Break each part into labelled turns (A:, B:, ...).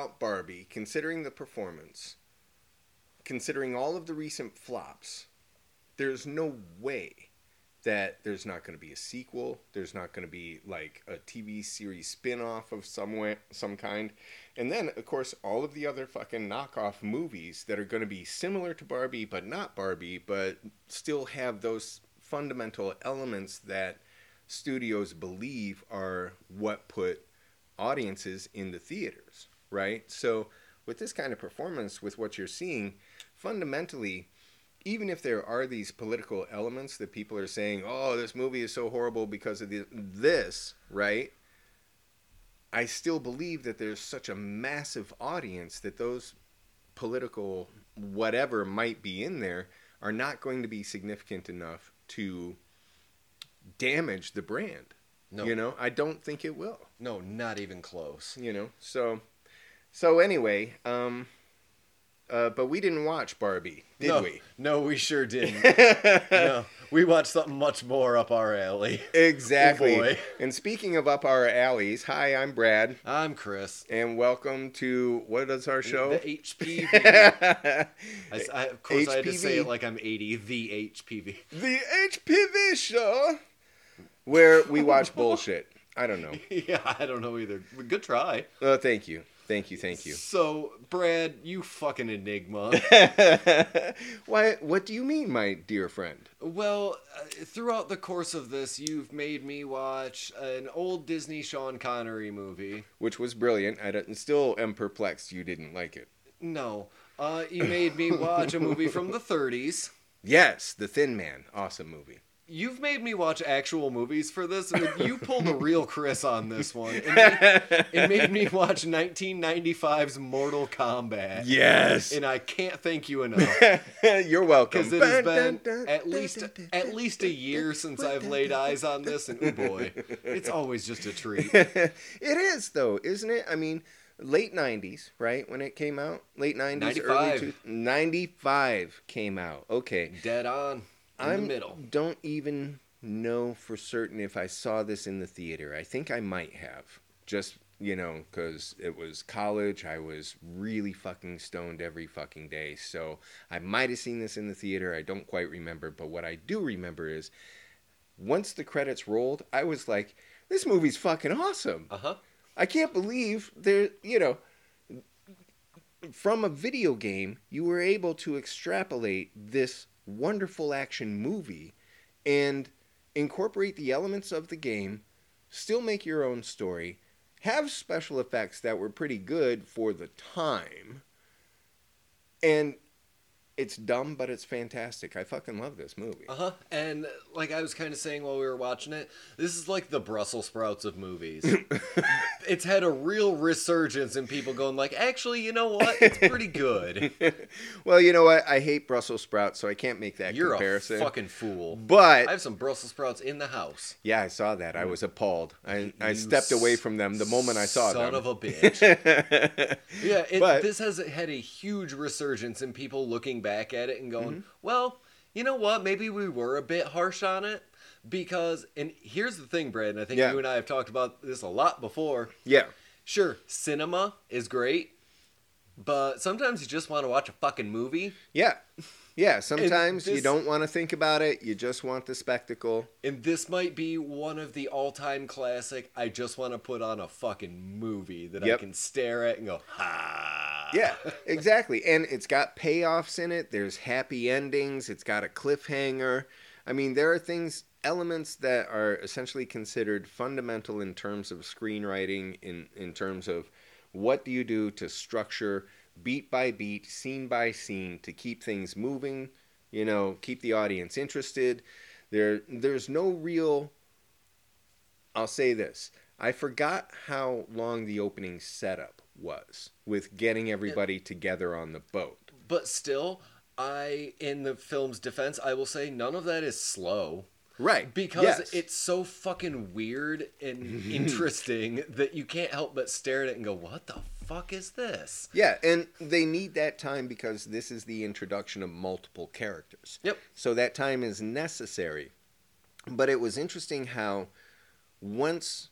A: about Barbie, considering the performance, considering all of the recent flops, there's no way that there's not going to be a sequel. There's not going to be like a TV series spin-off of some way, some kind. And then of course all of the other fucking knockoff movies that are going to be similar to Barbie but not Barbie but still have those fundamental elements that studios believe are what put audiences in the theaters, right? So with this kind of performance with what you're seeing, fundamentally even if there are these political elements that people are saying, "Oh, this movie is so horrible because of this," right? I still believe that there's such a massive audience that those political whatever might be in there are not going to be significant enough to damage the brand.
B: No.
A: You know, I don't think it will.
B: No, not even close.
A: You know, so so anyway, um, uh, but we didn't watch Barbie, did
B: no,
A: we?
B: No, we sure didn't. no, we watched something much more up our alley.
A: Exactly.
B: Oh,
A: and speaking of up our alleys, hi, I'm Brad,
B: I'm Chris.
A: and welcome to what is our show?
B: The HPV. I, I- of course, I had to say it like I'm 80. The HPV.
A: the HPV show, where we watch bullshit. I don't know.
B: yeah, I don't know either. Good try.
A: Oh, thank you, thank you, thank you.
B: So, Brad, you fucking enigma.
A: Why? What do you mean, my dear friend?
B: well, uh, throughout the course of this, you've made me watch an old Disney Sean Connery movie.
A: Which was brilliant. I don't, still am perplexed. You didn't like it.
B: No, uh, you made me watch a movie from the 30s.
A: Yes, The Thin Man, awesome movie.
B: You've made me watch actual movies for this. I mean, you pulled a real Chris on this one. It made, it made me watch 1995's Mortal Kombat.
A: Yes.
B: And I can't thank you enough.
A: You're welcome.
B: Because it has been at least at least a year since I've laid eyes on this, and oh boy, it's always just a treat.
A: it is though, isn't it? I mean, late '90s, right? When it came out, late '90s, early
B: 95.
A: two, '95 came out. Okay,
B: Dead on
A: I
B: the middle.
A: don't even know for certain if I saw this in the theater. I think I might have, just you know, because it was college. I was really fucking stoned every fucking day, so I might have seen this in the theater. I don't quite remember, but what I do remember is once the credits rolled, I was like, "This movie's fucking awesome."
B: Uh huh.
A: I can't believe there, you know, from a video game, you were able to extrapolate this wonderful action movie and incorporate the elements of the game, still make your own story, have special effects that were pretty good for the time, and it's dumb, but it's fantastic. I fucking love this movie.
B: Uh huh. And like I was kind of saying while we were watching it, this is like the Brussels sprouts of movies. it's had a real resurgence in people going like, actually, you know what? It's pretty good.
A: well, you know what? I hate Brussels sprouts, so I can't make that
B: You're
A: comparison.
B: a fucking fool.
A: but
B: I have some Brussels sprouts in the house.
A: Yeah, I saw that. I was appalled. I, I stepped away from them the moment I saw
B: Son
A: them.
B: of a bitch. Yeah, it,
A: But-
B: this has had a huge resurgence in people looking back at it and going,
A: Mm-hmm.
B: well, you know what? Maybe we were a bit harsh on it. Because, and here's the thing, Brad, and I think
A: Yeah.
B: you and I have talked about this a lot before.
A: yeah,
B: Sure, cinema is great, but sometimes you just want to watch a fucking movie.
A: yeah, yeah. Sometimes you don't want to think about it. You just want the spectacle.
B: And this might be one of the all time classic. I just want to put on a fucking movie that I can stare at and go, ha.
A: Yeah, exactly. And it's got payoffs in it. There's happy endings. It's got a cliffhanger. I mean, there are things, elements that are essentially considered fundamental in terms of screenwriting, in, in terms of what do you do to structure beat by beat, scene by scene, to keep things moving, you know, keep the audience interested. There, there's no real. I'll say this. I forgot how long the opening setup was with getting everybody together on the boat.
B: But still, I, in the film's defense, I will say none of that is slow.
A: Right.
B: Because
A: yes.
B: it's so fucking weird and interesting that you can't help but stare at it and go, what the fuck is this?
A: Yeah, and they need that time because this is the introduction of multiple characters.
B: Yep.
A: So that time is necessary. But it was interesting how once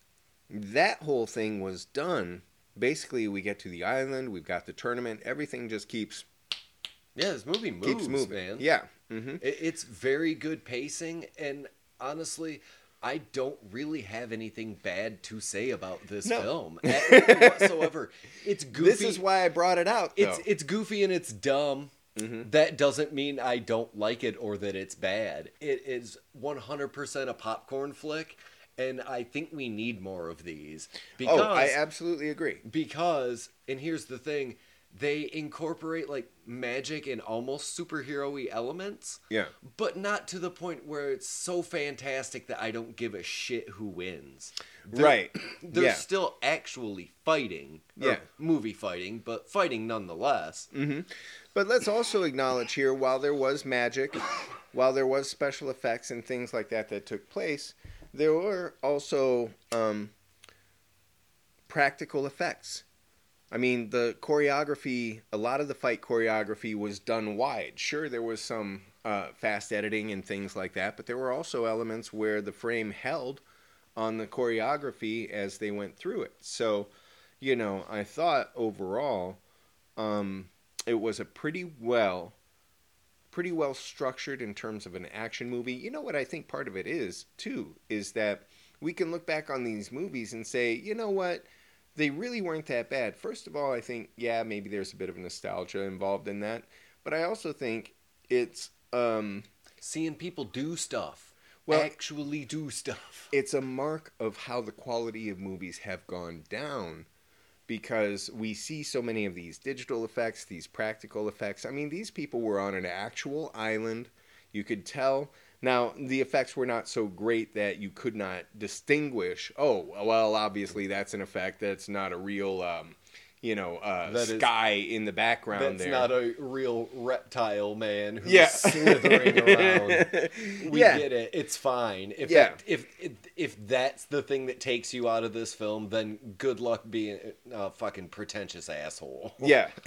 A: that whole thing was done, basically we get to the island, we've got the tournament, everything just keeps
B: Yeah, this movie moves,
A: keeps moving.
B: man.
A: Yeah. hmm
B: it's very good pacing, and honestly, I don't really have anything bad to say about this
A: No.
B: film whatsoever. It's goofy.
A: This is why I brought it out. Though.
B: it's it's goofy and it's dumb.
A: Mhm.
B: That doesn't mean I don't like it or that it's bad. It is 100% a popcorn flick, and I think we need more of these because
A: oh, I absolutely agree.
B: because and here's the thing they incorporate like magic and almost superhero-y elements
A: Yeah.
B: but not to the point where it's so fantastic that i don't give a shit who wins They're-
A: Right.
B: they're
A: yeah.
B: still actually fighting
A: Yeah.
B: movie fighting but fighting nonetheless
A: hmm But let's also acknowledge here, while there was magic, while there was special effects and things like that that took place, there were also um, practical effects. I mean, the choreography, a lot of the fight choreography was done wide. Sure, there was some uh, fast editing and things like that, but there were also elements where the frame held on the choreography as they went through it. So, you know, I thought overall um, it was a pretty well pretty well structured in terms of an action movie. You know what I think part of it is too is that we can look back on these movies and say, you know what, they really weren't that bad. First of all, I think yeah, maybe there's a bit of nostalgia involved in that, but I also think it's um,
B: seeing people do stuff
A: Well-
B: actually do stuff
A: it's a mark of how the quality of movies have gone down because we see so many of these digital effects, these practical effects. I mean, these people were on an actual island. You could tell. Now, the effects were not so great that you could not distinguish, oh, well, obviously that's an effect. That's not a real, um, you know, uh,
B: That is-
A: sky in the background
B: that's
A: there.
B: not a real reptile man who's
A: yeah.
B: slithering around We
A: yeah.
B: get it. It's fine. If
A: Yeah.
B: if if that's the thing that takes you out of this film, then good luck being a fucking pretentious asshole.
A: yeah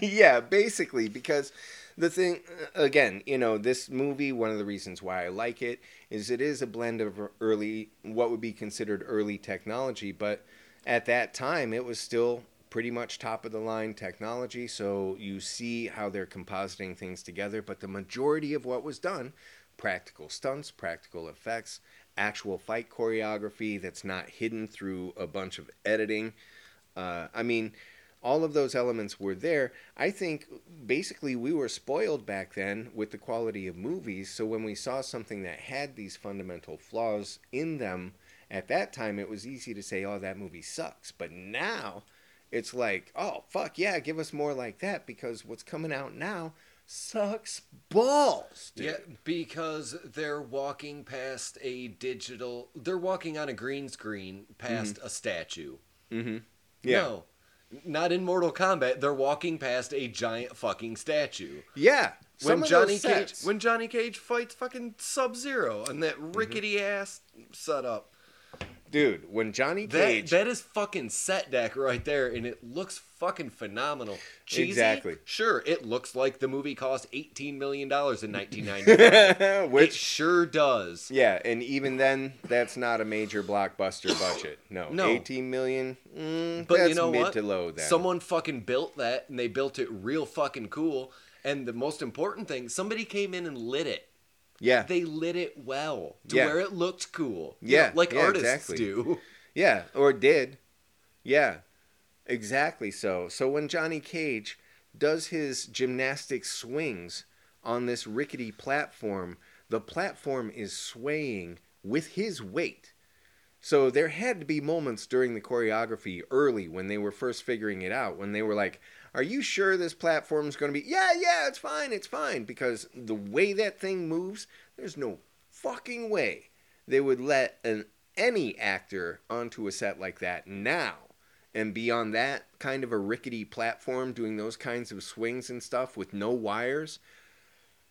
A: yeah basically because the thing again you know this movie one of the reasons why i like it is it is a blend of early what would be considered early technology but at that time it was still pretty much top of the line technology so you see how they're compositing things together but the majority of what was done practical stunts practical effects actual fight choreography that's not hidden through a bunch of editing uh, I mean, all of those elements were there. I think basically we were spoiled back then with the quality of movies. So when we saw something that had these fundamental flaws in them, at that time it was easy to say, oh, that movie sucks. But now it's like, oh, fuck yeah, give us more like that because what's coming out now sucks balls. Dude.
B: Yeah, because they're walking past a digital. They're walking on a green screen past a statue.
A: Mm-hmm. Yeah.
B: No, not in Mortal Kombat. They're walking past a giant fucking statue.
A: Yeah.
B: When Johnny Cage when Johnny Cage fights fucking Sub Zero and that
A: Mm-hmm.
B: rickety ass setup.
A: Dude, when Johnny
B: That
A: Cage.
B: that is fucking set deck right there, and it looks fucking phenomenal. Cheesy?
A: Exactly.
B: Sure, it looks like the movie cost eighteen million dollars in nineteen ninety five. it
A: which
B: sure does.
A: Yeah, and even then, that's not a major blockbuster budget. No,
B: No.
A: 18 million. Mm,
B: But
A: that's
B: you know
A: mid
B: what?
A: to low. Then
B: Someone fucking built that, and they built it real fucking cool. And the most important thing, somebody came in and lit it.
A: Yeah,
B: They lit it well to
A: Yeah.
B: where it looked cool.
A: Yeah,
B: know, like
A: yeah,
B: artists
A: exactly.
B: do.
A: yeah, or did. Yeah, exactly. So, so when Johnny Cage does his gymnastic swings on this rickety platform, the platform is swaying with his weight. So there had to be moments during the choreography early when they were first figuring it out, when they were like, "Are you sure this platform is going to be?" Yeah, yeah, it's fine, it's fine, because the way that thing moves, there's no fucking way they would let an any actor onto a set like that now and be on that kind of a rickety platform doing those kinds of swings and stuff with no wires.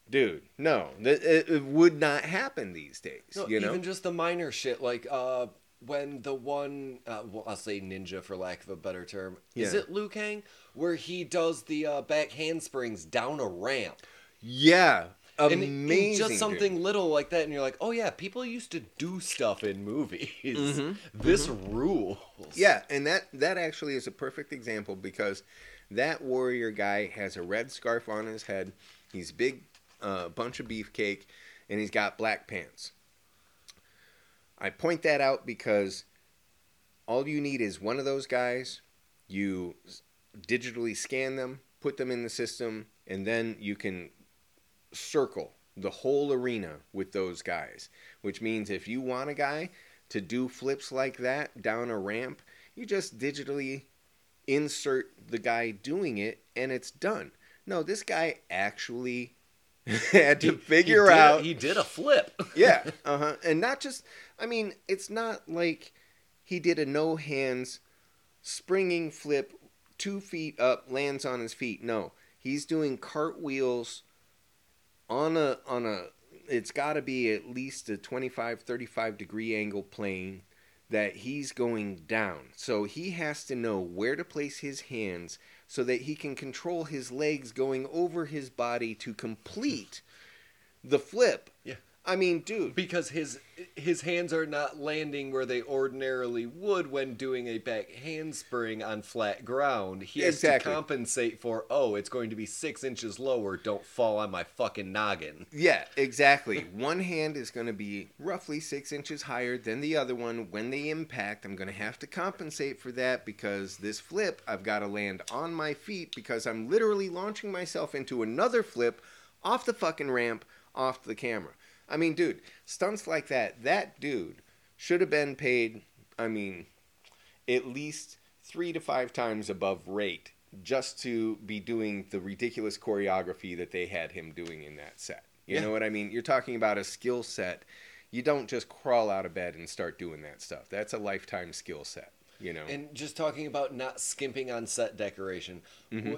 A: Dude, no, it, it would not happen these days.
B: No,
A: you know,
B: even just the minor shit, like uh, when the one, uh, well, I'll say ninja for lack of a better term, is it Liu Kang, where he does the uh, back handsprings down a ramp.
A: yeah,
B: And- and
A: Amazing,
B: just
A: dude.
B: something little like that, and you're like, oh yeah, people used to do stuff in movies. This rules.
A: Yeah, and that that actually is a perfect example because that warrior guy has a red scarf on his head. He's big, uh, bunch of beefcake, and he's got black pants. I point that out because all you need is one of those guys. You digitally scan them, put them in the system, and then you can circle the whole arena with those guys. Which means if you want a guy to do flips like that down a ramp, you just digitally insert the guy doing it and it's done. No, this guy actually had to
B: He-
A: figure
B: he did a-
A: out
B: he did a flip.
A: yeah, uh huh. And not just, I mean, it's not like he did a no hands springing flip, two feet up, lands on his feet. No, he's doing cartwheels on a on a. It's got to be at least a 25, 35 degree angle plane that he's going down. So he has to know where to place his hands so that he can control his legs going over his body to complete the flip.
B: Yeah.
A: I mean, dude.
B: because his his hands are not landing where they ordinarily would when doing a back handspring on flat ground. He has to compensate for oh, it's going to be six inches lower. Don't fall on my fucking noggin.
A: Yeah, exactly. one hand is going to be roughly six inches higher than the other one. When they impact, I'm going to have to compensate for that because this flip, I've got to land on my feet because I'm literally launching myself into another flip off the fucking ramp, off the camera. I mean, dude, stunts like that, that dude should have been paid, I mean, at least three to five times above rate just to be doing the ridiculous choreography that they had him doing in that set. You
B: Yeah.
A: know what I mean? You're talking about a skill set. You don't just crawl out of bed and start doing that stuff. That's a lifetime skill set. You know?
B: And just talking about not skimping on set decoration,
A: Mm-hmm.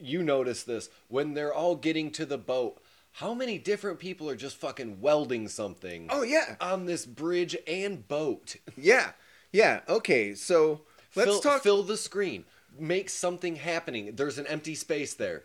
B: you notice this when they're all getting to the boat. How many different people are just fucking welding something
A: oh yeah,
B: on this bridge and boat?
A: yeah, yeah. Okay, so let's
B: fill,
A: talk.
B: fill the screen. Make something happening. There's an empty space there.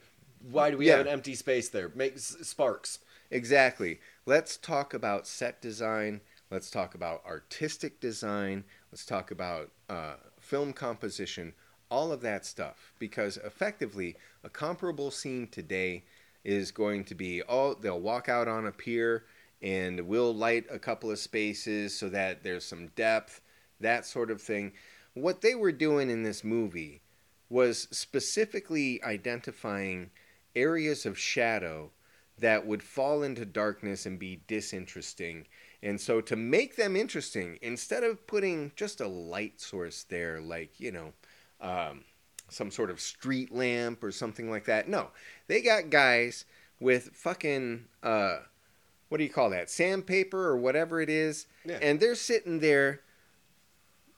B: Why do we
A: Yeah.
B: have an empty space there? Make s- sparks.
A: Exactly. Let's talk about set design. Let's talk about artistic design. Let's talk about uh, film composition. All of that stuff. Because effectively, a comparable scene today is going to be oh, they'll walk out on a pier and we'll light a couple of spaces so that there's some depth, that sort of thing. What they were doing in this movie was specifically identifying areas of shadow that would fall into darkness and be disinteresting. And so to make them interesting, instead of putting just a light source there, like, you know, um, some sort of street lamp or something like that, no. They got guys with fucking, uh, what do you call that? Sandpaper or whatever it is.
B: Yeah.
A: And they're sitting there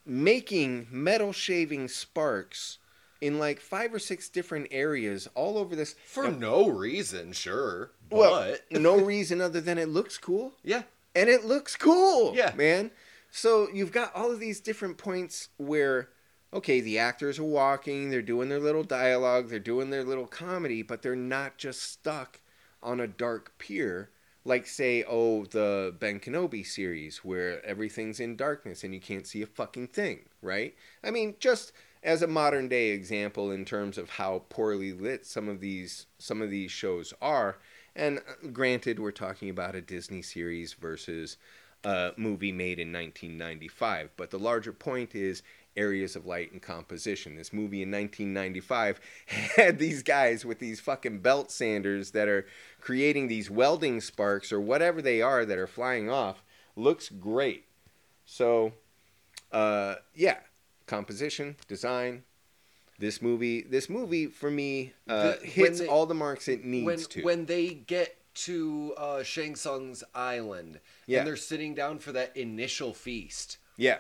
A: making metal shaving sparks in like five or six different areas all over this.
B: For no reason, sure. But
A: well, no reason other than it looks cool.
B: yeah.
A: And it looks cool.
B: Yeah.
A: Man. So you've got all of these different points where, okay, the actors are walking, they're doing their little dialogue, they're doing their little comedy, but they're not just stuck on a dark pier. Like, say, oh, the Ben Kenobi series where everything's in darkness and you can't see a fucking thing, right? I mean, just as a modern day example in terms of how poorly lit some of these some of these shows are. And uh, granted, we're talking about a Disney series versus a movie made in 1995. But the larger point is areas of light and composition. This movie in 1995 had these guys with these fucking belt sanders that are creating these welding sparks or whatever they are that are flying off. Looks great. So, uh, yeah, composition, design. This movie, this movie for me uh,
B: The-
A: hits
B: they-
A: all the marks it needs
B: when
A: to.
B: when they get to uh, Shang Tsung's island
A: Yeah.
B: and they're sitting down for that initial feast,
A: yeah,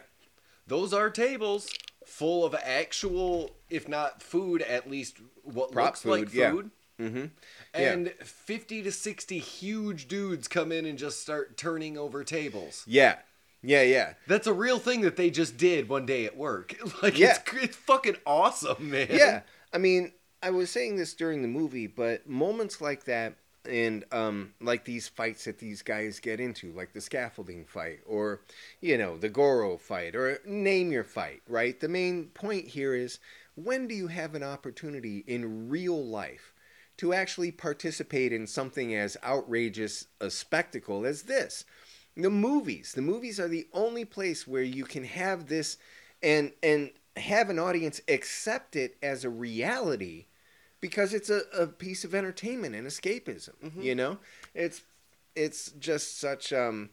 B: those are tables full of actual, if not food, at least what
A: Prop
B: looks like
A: food, yeah. mm-hmm.
B: And 50 to 60 huge dudes come in and just start turning over tables.
A: yeah, yeah, yeah.
B: That's a real thing that they just did one day at work. Like,
A: Yeah.
B: it's, it's fucking awesome, man.
A: yeah. I mean, I was saying this during the movie, but moments like that and um, like these fights that these guys get into, like the scaffolding fight, or you know the Goro fight, or name your fight. Right. The main point here is when do you have an opportunity in real life to actually participate in something as outrageous a spectacle as this? The movies. The movies are the only place where you can have this and and have an audience accept it as a reality because it's a, a piece of entertainment and escapism.
B: Mhm.
A: You know, it's it's just such. Um,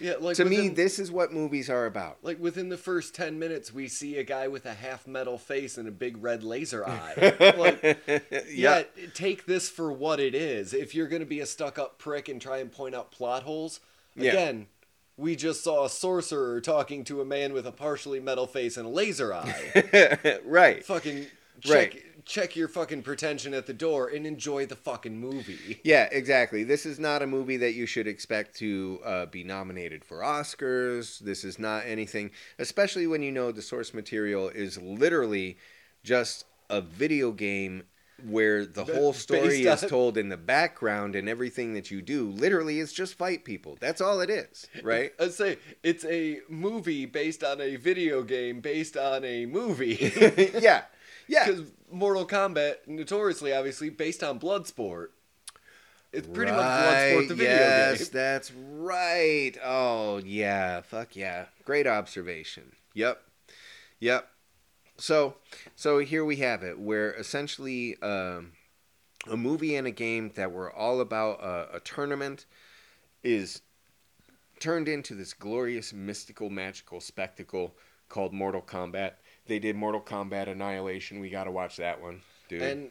B: Yeah, like
A: to me, this is what movies are about.
B: Like within the first ten minutes, we see a guy with a half metal face and a big red laser eye. like, yeah, take this for what it is. If you're gonna be a stuck-up prick and try and point out plot holes,
A: Yeah.
B: again, we just saw a sorcerer talking to a man with a partially metal face and a laser eye.
A: right.
B: fucking check
A: Right.
B: Check your fucking pretension at the door and enjoy the fucking movie.
A: Yeah, exactly. This is not a movie that you should expect to uh, be nominated for Oscars. This is not anything, especially when you know the source material is literally just a video game where the whole story is told in the background and everything that you do literally is just fight people. That's all it is, right?
B: I'd say it's a movie based on a video game based on a movie.
A: yeah. Yeah.
B: Because Mortal Kombat, notoriously, obviously, based on Bloodsport. It's pretty much Bloodsport, the video
A: yes,
B: game.
A: that's right. Oh, yeah. Fuck yeah. Great observation. Yep. Yep. So, so here we have it, where essentially um, a movie and a game that were all about a, a tournament is turned into this glorious, mystical, magical spectacle called Mortal Kombat. They did Mortal Kombat Annihilation. We got to watch that one, dude.
B: And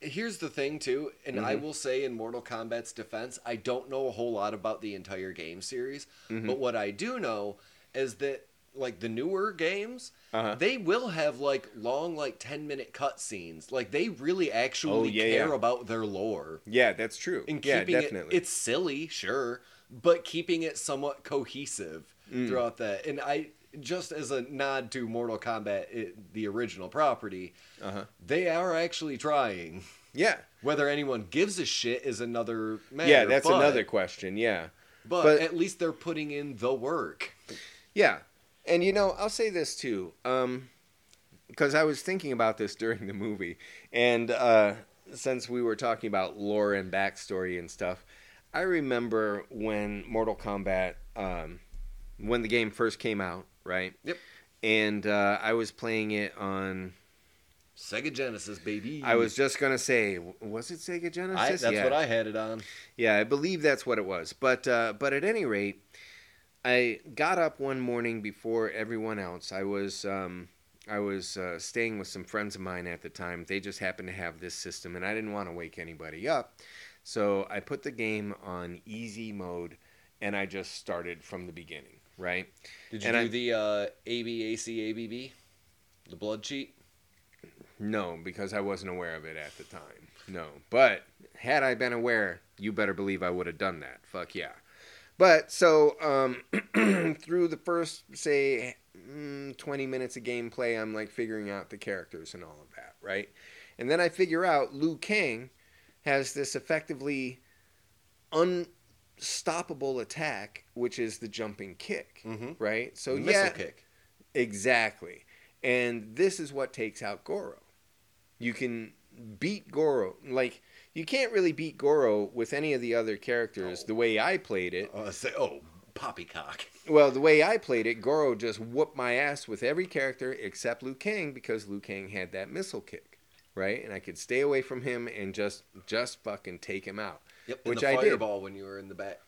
B: here's the thing, too, and I
A: Mhm.
B: will say in Mortal Kombat's defense, I don't know a whole lot about the entire game series,
A: Mhm.
B: but what I do know is that, like, the newer games,
A: uh-huh.
B: they will have, like, long, like, 10 minute cutscenes. Like, they really actually
A: Oh, yeah,
B: care
A: yeah.
B: about their lore.
A: Yeah, that's true.
B: And
A: yeah,
B: keeping
A: definitely.
B: it, it's silly, sure, but keeping it somewhat cohesive
A: Mm.
B: throughout that. And I, just as a nod to Mortal Kombat, it, the original property,
A: uh-huh.
B: they are actually trying.
A: Yeah.
B: Whether anyone gives a shit is another matter.
A: Yeah, that's
B: but-
A: another question. Yeah.
B: But,
A: but-
B: at least they're putting in the work.
A: Yeah. And you know, I'll say this too. Um because I was thinking about this during the movie and uh since we were talking about lore and backstory and stuff, I remember when Mortal Kombat um when the game first came out, right?
B: Yep.
A: And uh, I was playing it on.
B: Sega Genesis, baby.
A: I was just gonna say, was it Sega Genesis?
B: I, that's
A: yeah.
B: what I had it on.
A: Yeah, I believe that's what it was. But uh, but at any rate, I got up one morning before everyone else. I was um, I was uh, staying with some friends of mine at the time. They just happened to have this system, and I didn't want to wake anybody up. So I put the game on easy mode, and I just started from the beginning. Right?
B: Did you
A: And
B: do
A: I-
B: the uh, ABAC The blood cheat?
A: No, because I wasn't aware of it at the time. No, but had I been aware, you better believe I would have done that. Fuck yeah. But so um, through the first say mm, 20 minutes of gameplay, I'm like figuring out the characters and all of that, right? And then I figure out Liu Kang has this effectively unstoppable attack, which is the jumping kick,
B: Mm-hmm.
A: right? So
B: Missile
A: yeah,
B: kick.
A: Exactly. And this is what takes out Goro. You can beat Goro. Like, you can't really beat Goro with any of the other characters
B: Oh.
A: the way I played it.
B: Uh, say, oh, poppycock.
A: Well, the way I played it, Goro just whooped my ass with every character except Liu Kang because Liu Kang had that missile kick, right? And I could stay away from him and just just fucking take him out.
B: Yep,
A: Which I did.
B: fireball when you were in the back.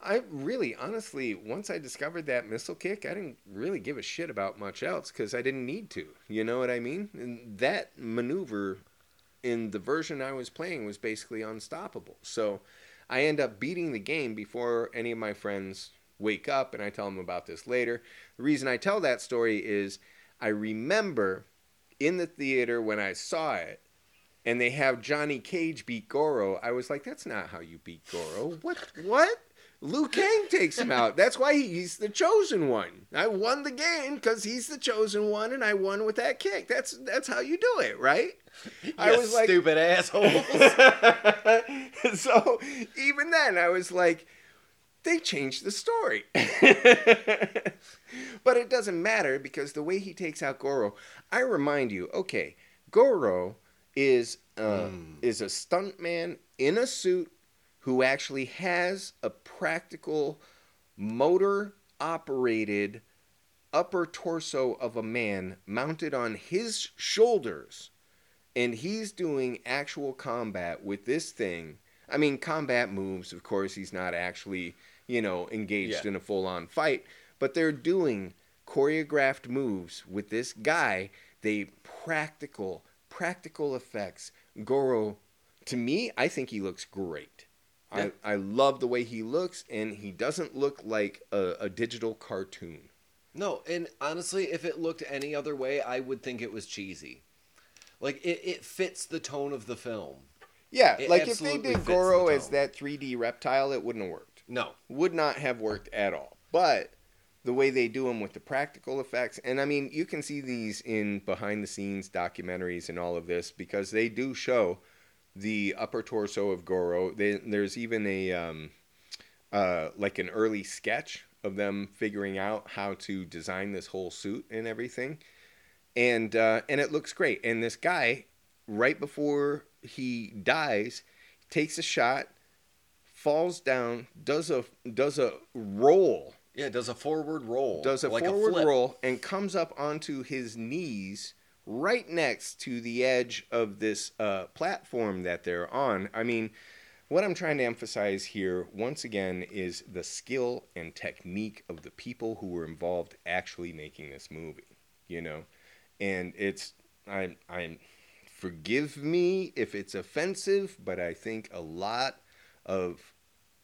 A: I really, honestly, once I discovered that missile kick, I didn't really give a shit about much else because I didn't need to. You know what I mean? And that maneuver in the version I was playing was basically unstoppable. So I end up beating the game before any of my friends wake up, and I tell them about this later. The reason I tell that story is I remember in the theater when I saw it. And they have Johnny Cage beat Goro. I was like, "That's not how you beat Goro. What? What? Liu Kang takes him out. That's why he's the chosen one. I won the game because he's the chosen one, and I won with that kick. That's that's how you do it, right?
B: I was like, stupid assholes.
A: so even then, I was like, they changed the story. but it doesn't matter because the way he takes out Goro, I remind you, okay, Goro is uh, mm. is a stuntman in a suit who actually has a practical motor operated upper torso of a man mounted on his shoulders and he's doing actual combat with this thing i mean combat moves of course he's not actually you know engaged yeah. in a full on fight but they're doing choreographed moves with this guy they practical practical effects goro to me i think he looks great yeah. I, I love the way he looks, and he doesn't look like a, a digital cartoon.
B: No, and honestly, if it looked any other way, I would think it was cheesy. Like it, it fits the tone of the film.
A: Yeah, it like if they did Goro the as that 3D reptile, it wouldn't have worked.
B: No,
A: would not have worked at all. But the way they do them with the practical effects, and I mean, you can see these in behind the scenes documentaries and all of this because they do show the upper torso of Goro. They, there's even a um, uh, like an early sketch of them figuring out how to design this whole suit and everything, and uh, and it looks great. And this guy, right before he dies, takes a shot, falls down, does a does a roll.
B: Yeah, does a forward roll.
A: Does a like forward a roll and comes up onto his knees right next to the edge of this uh, platform that they're on. I mean, what I'm trying to emphasize here, once again, is the skill and technique of the people who were involved actually making this movie. You know, and it's I I forgive me if it's offensive, but I think a lot of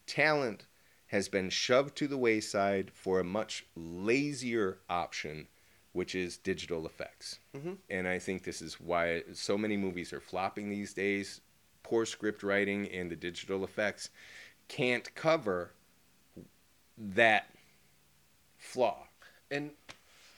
A: talent has been shoved to the wayside for a much lazier option which is digital effects. Mm-hmm. And I think this is why so many movies are flopping these days. Poor script writing and the digital effects can't cover that flaw.
B: And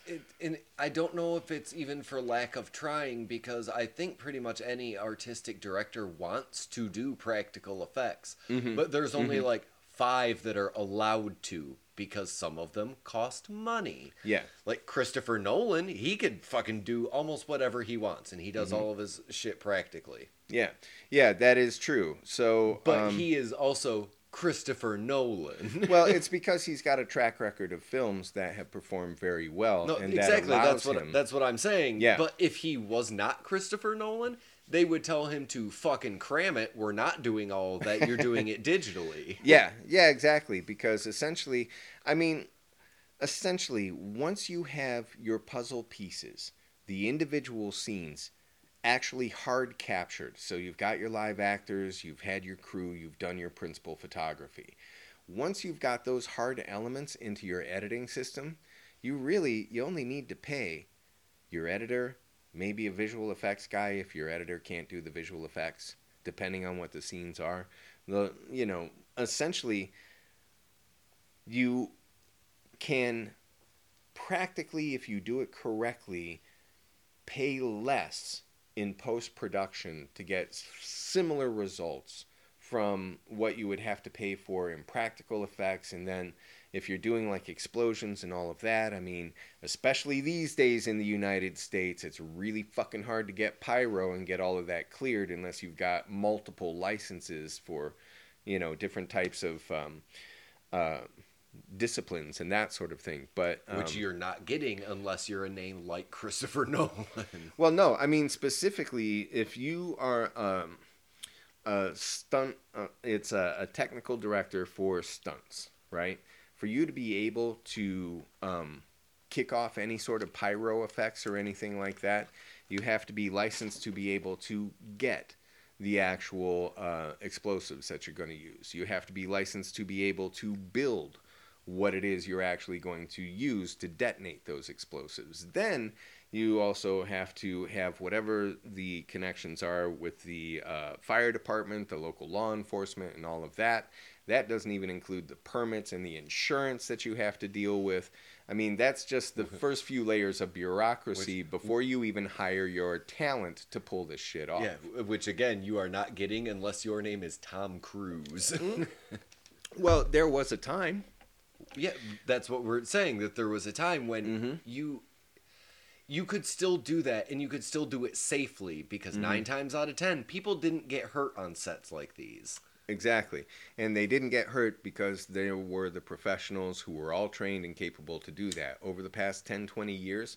B: it, and I don't know if it's even for lack of trying because I think pretty much any artistic director wants to do practical effects, mm-hmm. but there's only mm-hmm. like five that are allowed to because some of them cost money.
A: Yeah.
B: Like Christopher Nolan, he could fucking do almost whatever he wants and he does mm-hmm. all of his shit practically.
A: Yeah. Yeah, that is true. So
B: But um, he is also Christopher Nolan.
A: well, it's because he's got a track record of films that have performed very well.
B: No, exactly. That that's what him... that's what I'm saying. Yeah. But if he was not Christopher Nolan, they would tell him to fucking cram it. We're not doing all that. You're doing it digitally.
A: yeah, yeah, exactly. Because essentially, I mean, essentially, once you have your puzzle pieces, the individual scenes actually hard captured. So you've got your live actors, you've had your crew, you've done your principal photography. Once you've got those hard elements into your editing system, you really you only need to pay your editor, maybe a visual effects guy if your editor can't do the visual effects, depending on what the scenes are. The you know, essentially you can practically if you do it correctly pay less in post production to get similar results from what you would have to pay for in practical effects and then if you're doing like explosions and all of that, I mean, especially these days in the United States, it's really fucking hard to get pyro and get all of that cleared unless you've got multiple licenses for, you know, different types of um, uh, disciplines and that sort of thing. But
B: um, which you're not getting unless you're a name like Christopher Nolan.
A: well, no, I mean specifically if you are. Um, a stunt, uh, it's a, a technical director for stunts, right? For you to be able to um, kick off any sort of pyro effects or anything like that, you have to be licensed to be able to get the actual uh, explosives that you're going to use. You have to be licensed to be able to build what it is you're actually going to use to detonate those explosives. Then you also have to have whatever the connections are with the uh, fire department, the local law enforcement, and all of that. That doesn't even include the permits and the insurance that you have to deal with. I mean, that's just the first few layers of bureaucracy which, before you even hire your talent to pull this shit off.
B: Yeah, which again, you are not getting unless your name is Tom Cruise.
A: Mm-hmm. well, there was a time.
B: Yeah, that's what we're saying that there was a time when mm-hmm. you you could still do that and you could still do it safely because mm-hmm. 9 times out of 10 people didn't get hurt on sets like these.
A: Exactly. And they didn't get hurt because they were the professionals who were all trained and capable to do that. Over the past 10, 20 years,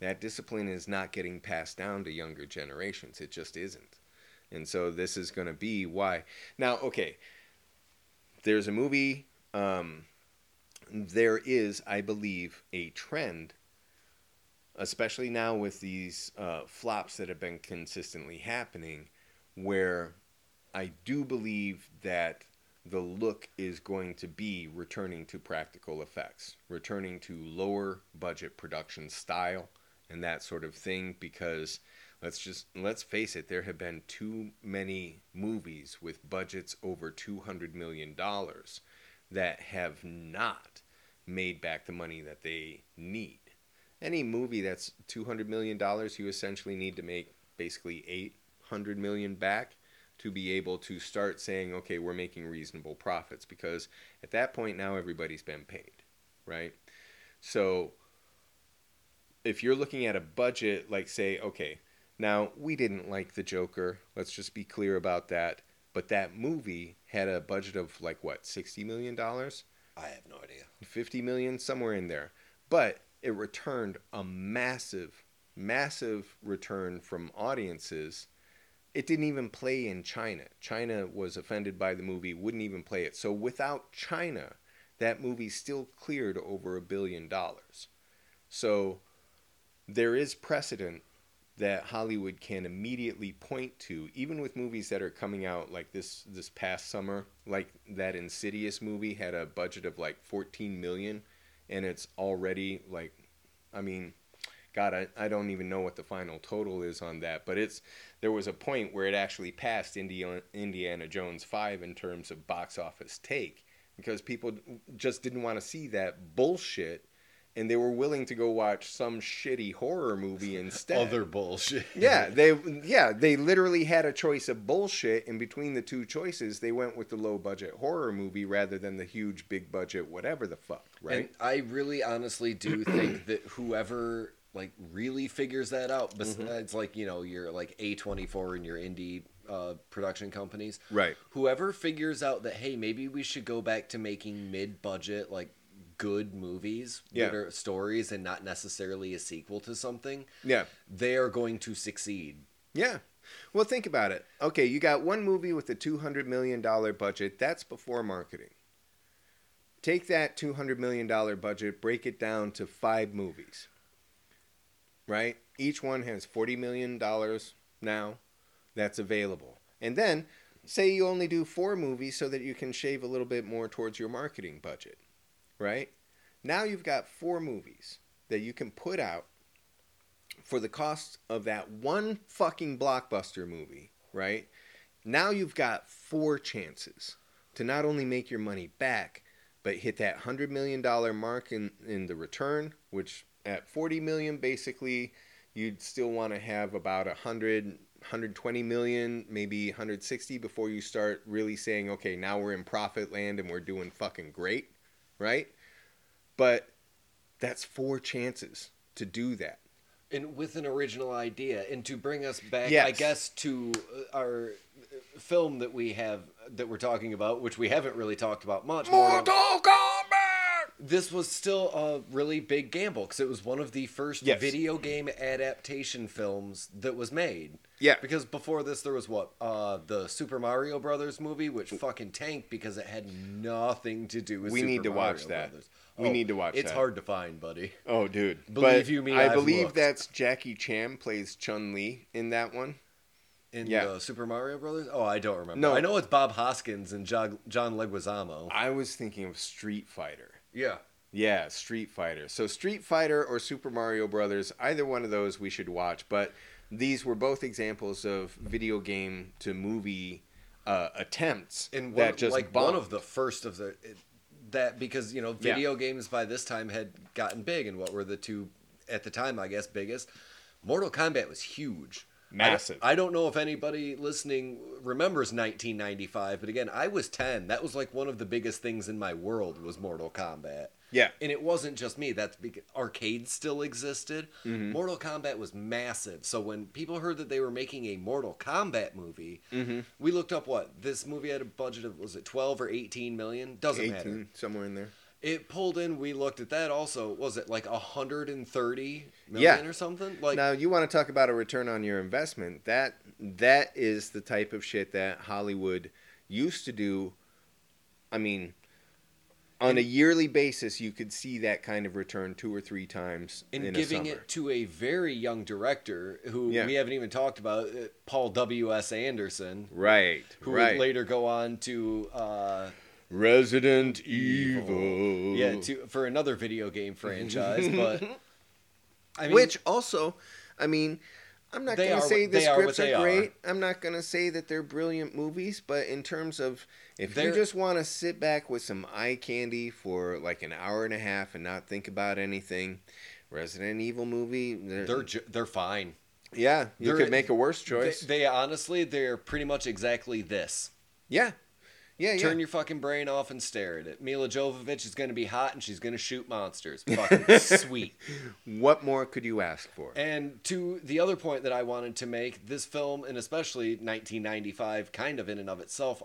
A: that discipline is not getting passed down to younger generations. It just isn't. And so this is going to be why. Now, okay, there's a movie. Um, there is, I believe, a trend, especially now with these uh, flops that have been consistently happening, where I do believe that the look is going to be returning to practical effects, returning to lower budget production style and that sort of thing because let's just let's face it there have been too many movies with budgets over 200 million dollars that have not made back the money that they need. Any movie that's 200 million dollars you essentially need to make basically 800 million back to be able to start saying, okay, we're making reasonable profits because at that point now everybody's been paid, right? So if you're looking at a budget, like say, okay, now we didn't like the Joker, let's just be clear about that, but that movie had a budget of like what, $60 million? I
B: have no idea.
A: 50 million, somewhere in there. But it returned a massive, massive return from audiences it didn't even play in China. China was offended by the movie, wouldn't even play it. So without China, that movie still cleared over a billion dollars. So there is precedent that Hollywood can immediately point to, even with movies that are coming out like this this past summer, like that Insidious movie had a budget of like 14 million, and it's already like, I mean, God, I, I don't even know what the final total is on that, but it's there was a point where it actually passed Indiana, Indiana Jones 5 in terms of box office take because people just didn't want to see that bullshit and they were willing to go watch some shitty horror movie instead.
B: Other bullshit.
A: yeah, they yeah, they literally had a choice of bullshit and between the two choices they went with the low budget horror movie rather than the huge big budget whatever the fuck, right? And
B: I really honestly do think that whoever like really figures that out besides mm-hmm. like you know your like a24 and your indie uh, production companies.
A: Right.
B: Whoever figures out that hey maybe we should go back to making mid-budget like good movies
A: yeah.
B: that are stories and not necessarily a sequel to something
A: yeah.
B: they are going to succeed.
A: Yeah. Well think about it. Okay you got one movie with a 200 million dollar budget that's before marketing. Take that 200 million dollar budget break it down to five movies right? Each one has $40 million now that's available. And then say you only do four movies so that you can shave a little bit more towards your marketing budget, right? Now you've got four movies that you can put out for the cost of that one fucking blockbuster movie, right? Now you've got four chances to not only make your money back, but hit that $100 million mark in, in the return, which at 40 million basically you'd still want to have about 100 120 million maybe 160 before you start really saying okay now we're in profit land and we're doing fucking great right? But that's four chances to do that.
B: And with an original idea and to bring us back yes. i guess to uh, our film that we have that we're talking about which we haven't really talked about much
A: Kombat
B: this was still a really big gamble because it was one of the first yes. video game adaptation films that was made.
A: Yeah.
B: Because before this, there was what? Uh, the Super Mario Brothers movie, which fucking tanked because it had nothing to do with
A: we
B: Super
A: need to
B: Mario
A: watch that.
B: Brothers.
A: We oh, need to watch
B: it's
A: that.
B: hard to find, buddy.
A: Oh, dude.
B: Believe
A: but
B: you me,
A: I
B: I've
A: believe
B: looked.
A: that's Jackie Chan plays Chun Li in that one.
B: In yeah. the Super Mario Brothers? Oh, I don't remember. No. I know it's Bob Hoskins and John, John Leguizamo.
A: I was thinking of Street Fighter
B: Yeah.
A: Yeah, Street Fighter. So Street Fighter or Super Mario Brothers, either one of those we should watch. But these were both examples of video game to movie uh, attempts
B: and
A: that just
B: like
A: bombed.
B: one of the first of the that because you know
A: Yeah.
B: video games by this time had gotten big and what were the two at the time I guess biggest Mortal Kombat was huge
A: Massive.
B: I, don't know if anybody listening remembers 1995 but again I was 10 that was like one of the biggest things in my world was Mortal Kombat
A: yeah,
B: and it wasn't just me. That's because arcades still existed.
A: Mm-hmm.
B: Mortal Kombat was massive. So when people heard that they were making a Mortal Kombat movie,
A: Mm-hmm.
B: we looked up what this movie had a budget of was it twelve or eighteen million? Doesn't matter.
A: eighteen somewhere in there.
B: It pulled in. We looked at that also. Was it like hundred and thirty
A: Yeah.
B: or something? Like
A: now you want to talk about a return on your investment? That that is the type of shit that Hollywood used to do. I mean, on a yearly basis, you could see that kind of return two or three times
B: and
A: in
B: giving
A: a summer.
B: it to a very young director who
A: Yeah.
B: we haven't even talked about, uh, Paul W. S. Anderson,
A: right,
B: who
A: right.
B: would later go on to. Uh,
A: Resident
B: Evil.
A: Evil.
B: Yeah, to, for another video game franchise, but I mean,
A: Which also, I mean, I'm not
B: They
A: going to say
B: what-
A: the
B: they are what
A: scripts
B: they
A: are
B: are.
A: great. I'm not going to say that they're brilliant movies, but in terms of if you
B: They're-
A: just want to sit back with some eye candy for like an hour and a half and not think about anything, Resident Evil movie, they're,
B: they're ju- they're fine.
A: yeah, you
B: they're-
A: could make a worse
B: They,
A: choice.
B: they honestly, they're pretty much exactly this.
A: yeah, yeah, yeah.
B: Turn your fucking brain off and stare at it. Milla Jovovich is going to be hot and she's going to shoot monsters. Fucking sweet.
A: what more could you ask for?
B: And to the other point that I wanted to make, this film, and especially 1995, kind of in and of itself,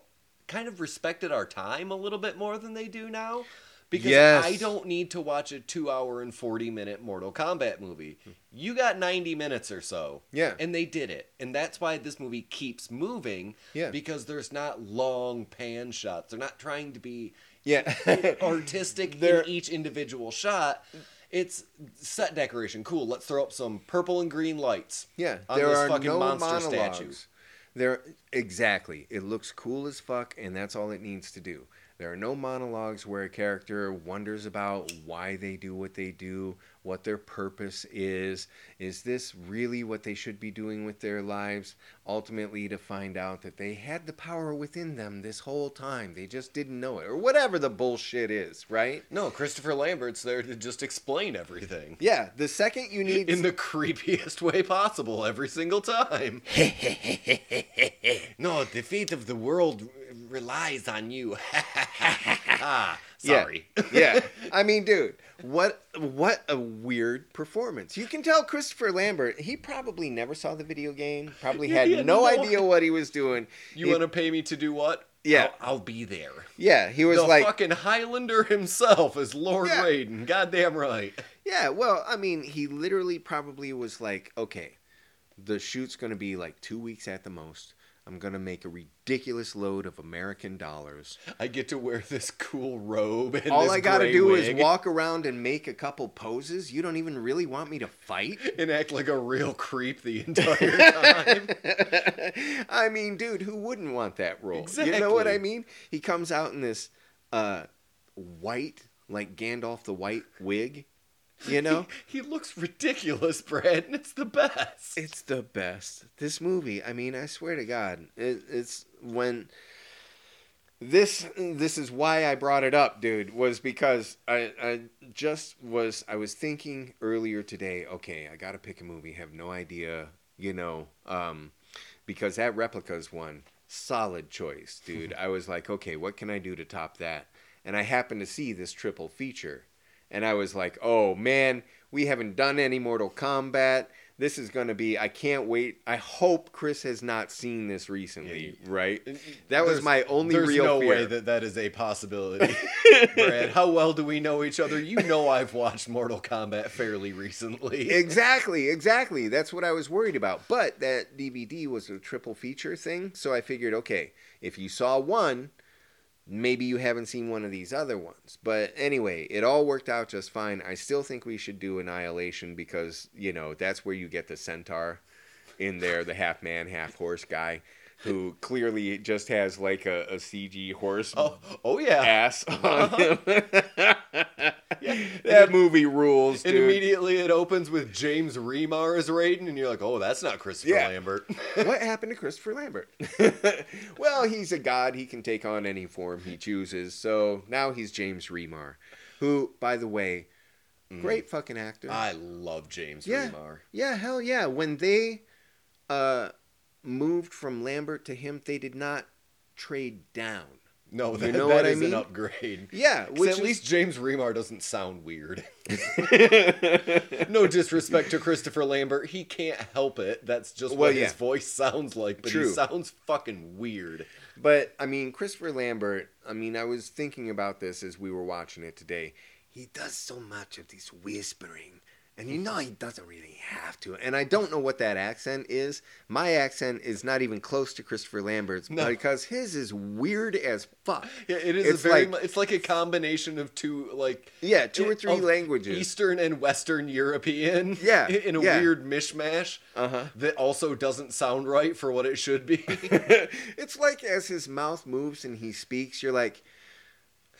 B: kind of respected our time a little bit more than they do now. Because
A: Yes.
B: I don't need to watch a two hour and 40 minute Mortal Kombat movie. Hmm. You got 90 minutes or so.
A: Yeah.
B: And they did it. And that's why this movie keeps moving.
A: Yeah.
B: Because there's not long pan shots. They're not trying to be
A: yeah,
B: artistic
A: They're-
B: in each individual shot. It's set decoration. Cool. Let's throw up some purple and green lights.
A: Yeah,
B: on
A: there are
B: fucking
A: no
B: monster
A: monologues.
B: statue.
A: There, exactly. It looks cool as fuck, and that's all it needs to do. There are no monologues where a character wonders about why they do what they do, what their purpose is. Is this really what they should be doing with their lives? Ultimately, to find out that they had the power within them this whole time. They just didn't know it, or whatever the bullshit is, right?
B: No, Christopher Lambert's there to just explain everything
A: Yeah, the second you need.
B: in the creepiest way possible every single time. no, defeat of the world relies on you. ah, sorry.
A: yeah. I mean, dude, what what a weird performance. You can tell Christopher Lambert, he probably never saw the video game, probably had
B: had
A: no
B: no-
A: idea what he was doing.
B: You want to pay me to do what?
A: Yeah.
B: I'll, I'll be there.
A: Yeah, he was
B: the
A: like
B: fucking Highlander himself is Lord
A: Yeah.
B: Raiden. Goddamn right.
A: Yeah, well, I mean, he literally probably was like, okay, the shoot's going to be like 2 weeks at the most. I'm going to make a ridiculous load of American dollars.
B: I get to wear this cool robe and
A: All I got to do
B: wig
A: is walk around and make a couple poses. You don't even really want me to fight?
B: and act like a real creep the entire time.
A: I mean, dude, who wouldn't want that role? You know what I mean? He comes out in this uh, white, like Gandalf the White wig. You know,
B: he looks ridiculous, Brad, and it's the best.
A: it's the best. This movie, I mean, I swear to God, it, it's when this this is why I brought it up, dude, was because I I just was I was thinking earlier today, okay, I got to pick a movie, have no idea, you know, um because that replicas one solid choice, dude. I was like, okay, what can I do to top that? And I happened to see this triple feature and I was like, "Oh man, we haven't done any Mortal Kombat. This is going to be I can't wait. I hope Chris has not seen this recently, right? That was
B: There's-
A: my only
B: There's
A: real
B: no
A: fear.
B: way that that is a possibility, Brad. How well do we know each other? You know I've watched Mortal Kombat fairly recently.
A: exactly, exactly. That's what I was worried about. But that DVD was a triple feature thing, so I figured, okay, if you saw one, maybe you haven't seen one of these other ones. But anyway, it all worked out just fine. I still think we should do Annihilation because, you know, that's where you get the centaur in there, the half man, half horse guy. Who clearly just has like a, a CG horse
B: Oh, oh yeah.
A: ass on him. that movie rules,
B: And immediately it opens with James Remar as Raiden, and you're like, oh, that's not Christopher
A: Yeah.
B: Lambert.
A: what happened to Christopher Lambert? well, he's a god. He can take on any form he chooses. So now he's James Remar, who, by the way, great fucking actor.
B: I love James
A: Yeah.
B: Remar.
A: yeah, hell yeah. When they uh, moved from Lambert to him, they did not trade down.
B: No, that,
A: know
B: that
A: what I mean?
B: an upgrade.
A: Yeah, which
B: at
A: is-
B: least James Remar doesn't sound weird. no disrespect to Christopher Lambert, he can't help it. That's just
A: Well,
B: what
A: yeah.
B: his voice sounds like. But
A: True.
B: he sounds fucking weird.
A: But I mean, Christopher Lambert. I mean, I was thinking about this as we were watching it today. He does so much of this whispering, and you know he doesn't really have to. And I don't know what that accent is. My accent is not even close to Christopher Lambert's
B: No.
A: because his is weird as fuck.
B: Yeah, it is
A: It's
B: a very
A: like-
B: it's like a combination of two like
A: Yeah, two or three languages.
B: Eastern and Western European.
A: Yeah,
B: in a
A: yeah.
B: weird mishmash.
A: Uh-huh.
B: That also doesn't sound right for what it should be.
A: it's like as his mouth moves and he speaks, you're like,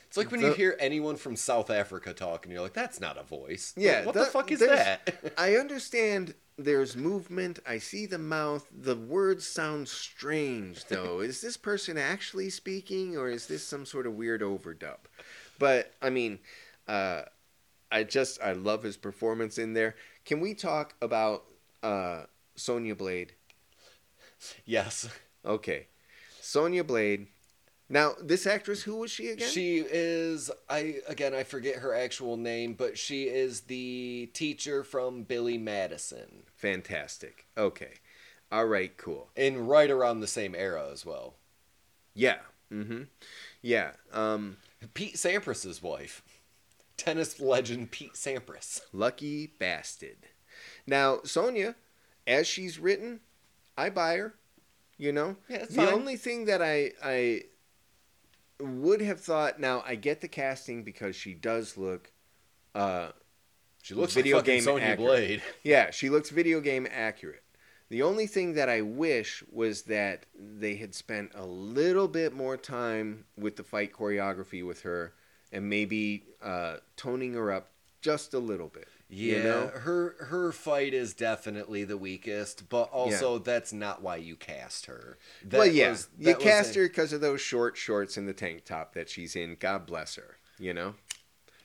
B: It's like when
A: The-
B: you hear anyone from South Africa talk, and you're like, "That's not a voice."
A: Yeah,
B: what
A: the-
B: the fuck is that?
A: I understand there's movement. I see the mouth. The words sound strange, though. is this person actually speaking, or is this some sort of weird overdub? But I mean, uh, I just I love his performance in there. Can we talk about uh, Sonya Blade?
B: yes,
A: Okay, Sonya Blade. Now, this actress, who was she again?
B: she is. I again, I forget her actual name, but she is the teacher from Billy Madison,
A: Fantastic. Okay. All right. Cool.
B: and right around the same era as well.
A: Yeah. Mm-hmm. Yeah. Um.
B: Pete Sampras's wife, tennis legend Pete Sampras.
A: Lucky bastard. Now, Sonia, as she's written, I buy her. You know,
B: Yeah, it's
A: the
B: fine.
A: only thing that I I would have thought. Now, I get the casting because she does look. Uh,
B: She looks
A: Video
B: like
A: game
B: Sonya
A: accurate.
B: Blade.
A: yeah, she looks video game accurate. The only thing that I wish was that they had spent a little bit more time with the fight choreography with her, and maybe uh, toning her up just a little bit.
B: Yeah,
A: you know?
B: her her fight is definitely the weakest, but also that's not why you cast her. That
A: well, yeah,
B: was-
A: you cast
B: a-
A: her because of those short shorts and the tank top that she's in. God bless her, you know.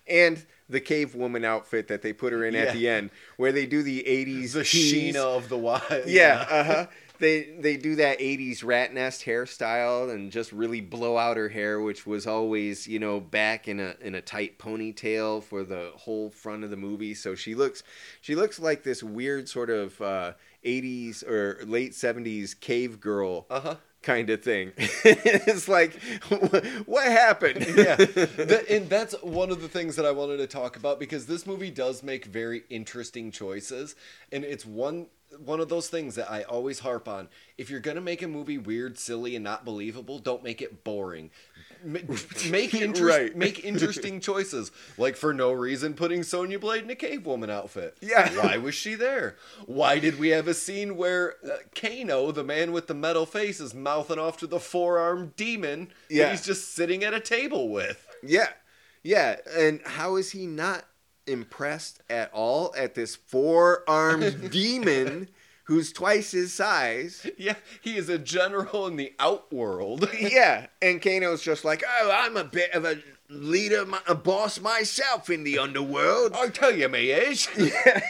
A: And the cave woman outfit that they put her in
B: Yeah.
A: at the end, where they do the '80s
B: the
A: tease.
B: Sheena of the wild.
A: Yeah, uh huh. They they do that '80s rat nest hairstyle and just really blow out her hair, which was always you know back in a in a tight ponytail for the whole front of the movie. So she looks she looks like this weird sort of uh, '80s or late '70s cave girl
B: Uh huh.
A: kind of thing. it's like, what happened?
B: yeah, and that's one of the things that I wanted to talk about because this movie does make very interesting choices, and it's one one of those things that I always harp on. If you're gonna make a movie weird, silly, and not believable, don't make it boring. Make interest,
A: Right.
B: make interesting choices. Like for no reason, putting Sonya Blade in a cave woman outfit.
A: Yeah.
B: Why was she there? Why did we have a scene where uh, Kano, the man with the metal face, is mouthing off to the four-armed demon
A: Yeah.
B: that he's just sitting at a table with?
A: Yeah. Yeah. And how is he not impressed at all at this four armed demon who's twice his size?
B: Yeah, he is a general in the outworld.
A: Yeah. And Kano's just like, oh, I'm a bit of a leader, a boss myself in the underworld.
B: I'll tell you, me is.
A: Yeah.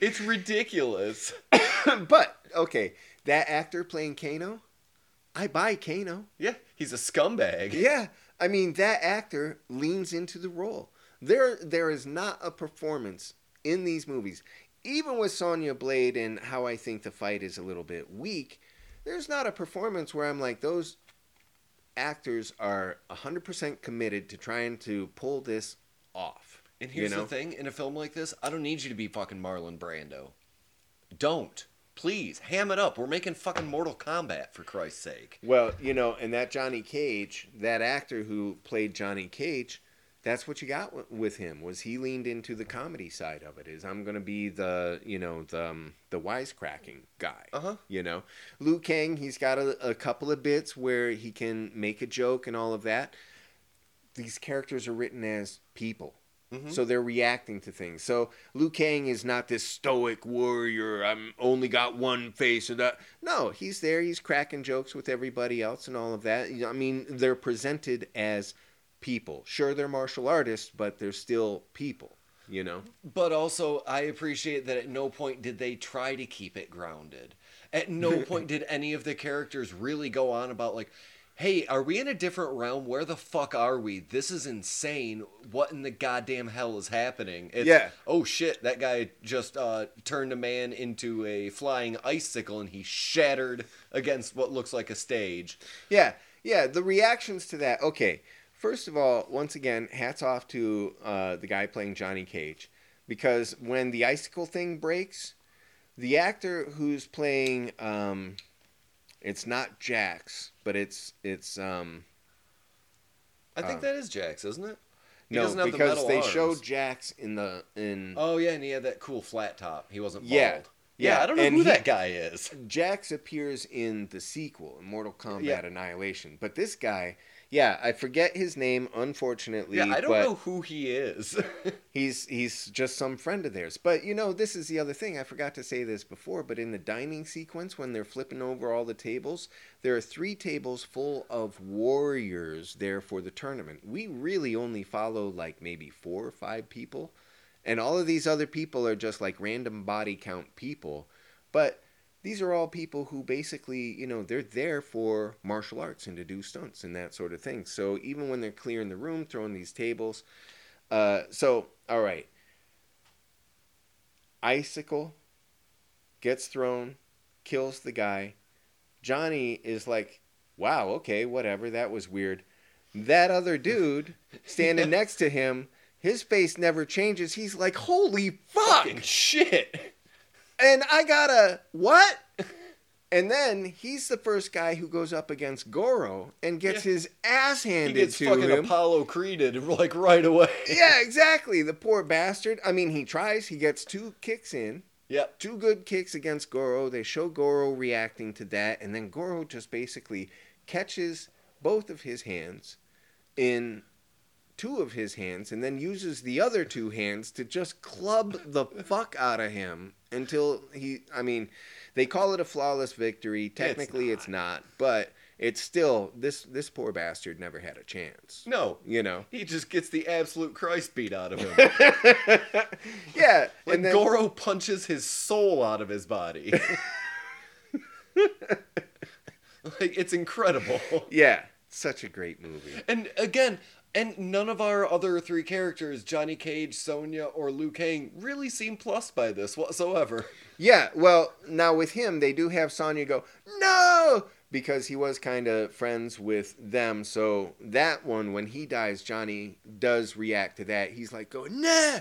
B: It's ridiculous.
A: but, okay, that actor playing Kano, I buy Kano.
B: Yeah, he's a scumbag.
A: Yeah, I mean that actor leans into the role. There, there is not a performance in these movies, even with Sonya Blade and how I think the fight is a little bit weak. There's not a performance where I'm like those actors are 100% committed to trying to pull this off.
B: And here's
A: you know?
B: the thing: in a film like this, I don't need you to be fucking Marlon Brando. Don't, please, ham it up. We're making fucking Mortal Kombat for Christ's sake.
A: Well, you know, and that Johnny Cage, that actor who played Johnny Cage, that's what you got with him was he leaned into the comedy side of it is i'm gonna be the you know the um, the wisecracking guy
B: Uh-huh.
A: you know Liu Kang he's got a, a couple of bits where he can make a joke and all of that these characters are written as people
B: Mhm.
A: so they're reacting to things. So Liu Kang is not this stoic warrior i'm only got one face or that. No he's there he's cracking jokes with everybody else and all of that. I mean they're presented as people. Sure they're martial artists but they're still people you know?
B: But also, I appreciate that at no point did they try to keep it grounded. At no point did any of the characters really go on about, like, hey, are we in a different realm? Where the fuck are we? This is insane. What in the goddamn hell is happening? It's,
A: Yeah.
B: Oh shit, that guy just uh, turned a man into a flying icicle and he shattered against what looks like a stage.
A: Yeah, yeah. The reactions to that. Okay, first of all, once again, hats off to uh, the guy playing Johnny Cage, because when the icicle thing breaks, the actor who's playing, um, it's not Jax, but it's it's um,
B: I think
A: Uh,
B: that is Jax, isn't it? He
A: no
B: doesn't have the
A: because
B: metal
A: they
B: arms.
A: showed Jax in the in
B: Oh yeah, and he had that cool flat top. He wasn't bald.
A: Yeah,
B: Yeah,
A: yeah,
B: I don't know
A: and
B: who
A: he-
B: that guy is.
A: Jax appears in the sequel, Mortal Kombat
B: Yeah.
A: Annihilation, but this guy, yeah, I forget his name, unfortunately.
B: Yeah, I don't know who he is.
A: He's he's just some friend of theirs. But you know, this is the other thing. I forgot to say this before, but in the dining sequence when they're flipping over all the tables, there are three tables full of warriors there for the tournament. We really only follow like maybe four or five people. And all of these other people are just like random body count people. But these are all people who basically, you know, they're there for martial arts and to do stunts and that sort of thing. So even when they're clearing the room, throwing these tables, uh, so, all right. Icicle gets thrown, kills the guy. Johnny is like, wow, okay, whatever, that was weird. That other dude standing next to him, his face never changes. He's like, holy fuck!
B: Fucking shit.
A: And I gotta, what? And then he's the first guy who goes up against Goro and gets
B: Yeah.
A: his ass handed He
B: gets
A: to
B: fucking
A: him.
B: Apollo creeded like right away.
A: yeah, exactly. The poor bastard. I mean, he tries. He gets two kicks in,
B: Yep.
A: two good kicks against Goro. They show Goro reacting to that, and then Goro just basically catches both of his hands in two of his hands, and then uses the other two hands to just club the fuck out of him until he. I mean, they call it a flawless victory. Technically, it's not, but it's still this. This poor bastard never had a chance.
B: No.
A: You know.
B: He just gets the absolute Christ beat out of him.
A: yeah,
B: Like
A: and then
B: Goro punches his soul out of his body. like it's incredible.
A: yeah, such a great movie.
B: And again, and none of our other three characters, Johnny Cage, Sonya, or Liu Kang, really seem plussed by this whatsoever.
A: Yeah, well, now with him, they do have Sonya go no because he was kind of friends with them. So that one, when he dies, Johnny does react to that. He's like, going, nah,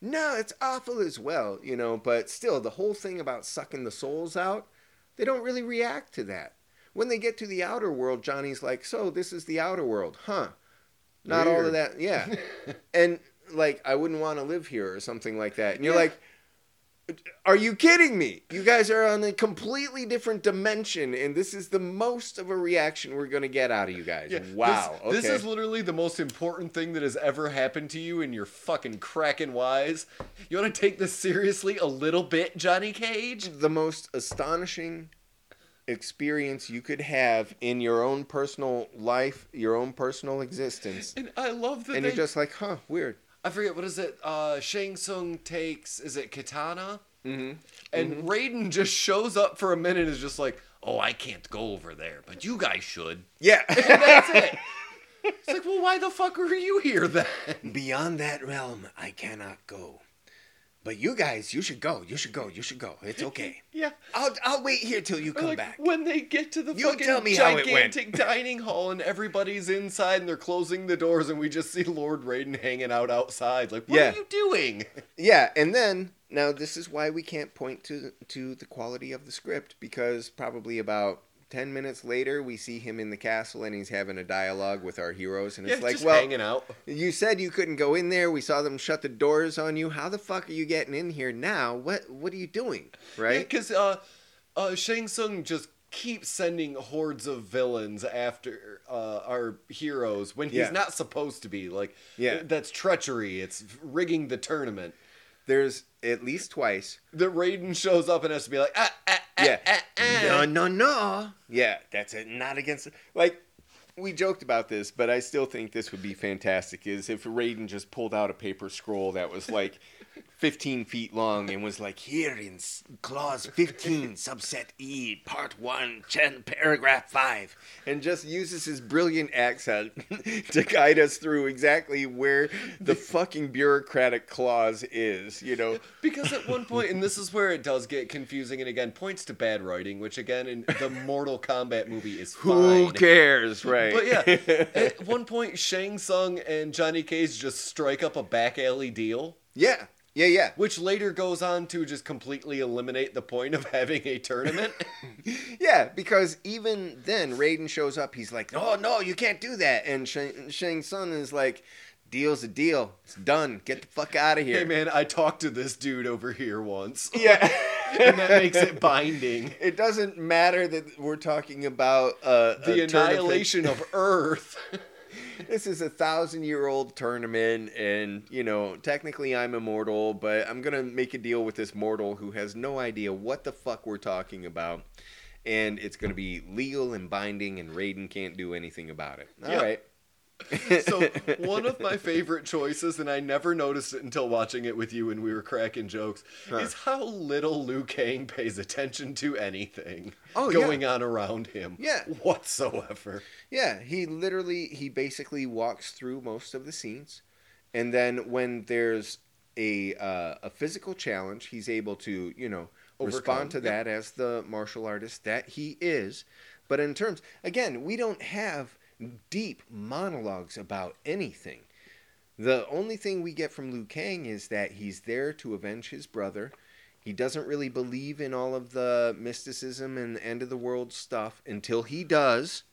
A: no, it's awful as well, you know. But still, the whole thing about sucking the souls out, they don't really react to that. When they get to the outer world, Johnny's like, so this is the outer world, huh? Not all of that, yeah. and like, I wouldn't want to live here or something like that. And you're
B: Yeah.
A: like, are you kidding me? You guys are on a completely different dimension, and this is the most of a reaction we're going to get out of you guys.
B: Yeah,
A: wow.
B: This, this is literally the most important thing that has ever happened to you in your fucking cracking wise. You want to take this seriously a little bit, Johnny Cage?
A: the most astonishing experience you could have in your own personal life, your own personal existence.
B: And I love that
A: And
B: they.
A: you're just like, huh, weird.
B: I forget what is it. Uh, Shang Tsung takes is it Kitana,
A: Mm-hmm.
B: and Raiden just shows up for a minute. and Is just like, oh, I can't go over there, but you guys should.
A: Yeah.
B: And that's it. It's like, well, why the fuck are you here then?
A: Beyond that realm, I cannot go. But you guys, you should go. You should go. You should go. It's okay.
B: Yeah.
A: I'll I'll wait here till you come
B: like
A: back.
B: when they get to the
A: You
B: fucking
A: tell me how it went.
B: gigantic dining hall and everybody's inside and they're closing the doors and we just see Lord Raiden hanging out outside. Like, what
A: Yeah.
B: are you doing?
A: Yeah, and then now this is why we can't point to to the quality of the script because probably about ten minutes later, we see him in the castle and he's having a dialogue with our heroes, and
B: Yeah,
A: it's like,
B: just
A: well,
B: hanging out.
A: you said you couldn't go in there. We saw them shut the doors on you. How the fuck are you getting in here now? What What are you doing? Right?
B: Because uh, uh, Shang Tsung just keeps sending hordes of villains after uh, our heroes when he's
A: Yeah.
B: not supposed to be. Like,
A: Yeah.
B: that's treachery. It's rigging the tournament.
A: There's at least twice.
B: The Raiden shows up and has to be like, ah, ah, ah,
A: Yeah.
B: ah, ah.
A: No, no, no. Yeah, that's it. Not against. Like, we joked about this, but I still think this would be fantastic. Is if Raiden just pulled out a paper scroll that was like 15 feet long and was like, here in clause 15, subset E, part 1, chen, paragraph 5, and just uses his brilliant accent to guide us through exactly where the fucking bureaucratic clause is, you know?
B: Because at one point, and this is where it does get confusing, and again points to bad writing, which again in the Mortal Kombat movie is
A: Who cares, right?
B: But yeah, at one point, Shang Tsung and Johnny Cage just strike up a back alley deal,
A: yeah, yeah, yeah.
B: which later goes on to just completely eliminate the point of having a tournament.
A: Yeah, because even then, Raiden shows up. He's like, "Oh no, you can't do that." And Shang, Shang Tsung is like, "Deal's a deal. It's done. Get the fuck out of here."
B: hey man, I talked to this dude over here once,
A: Yeah,
B: and that makes it binding.
A: It doesn't matter that we're talking about uh,
B: The
A: a tournament.
B: annihilation of Earth.
A: This is a thousand-year-old tournament, and you know, technically, I'm immortal, but I'm gonna make a deal with this mortal who has no idea what the fuck we're talking about. And it's to be legal and binding, and Raiden can't do anything about it. All
B: Yeah.
A: right.
B: so one of my favorite choices, and I never noticed it until watching it with you when we were cracking jokes,
A: Huh.
B: is how little Liu Kang pays attention to anything
A: Oh, yeah.
B: going on around him.
A: Yeah.
B: Whatsoever.
A: Yeah, he literally he basically walks through most of the scenes, and then when there's a uh, a physical challenge, he's able to you know
B: Overcome,
A: respond to
B: yep.
A: that as the martial artist that he is. But in terms again, we don't have deep monologues about anything. The only thing we get from Liu Kang is that he's there to avenge his brother. He doesn't really believe in all of the mysticism and end of the world stuff until he does.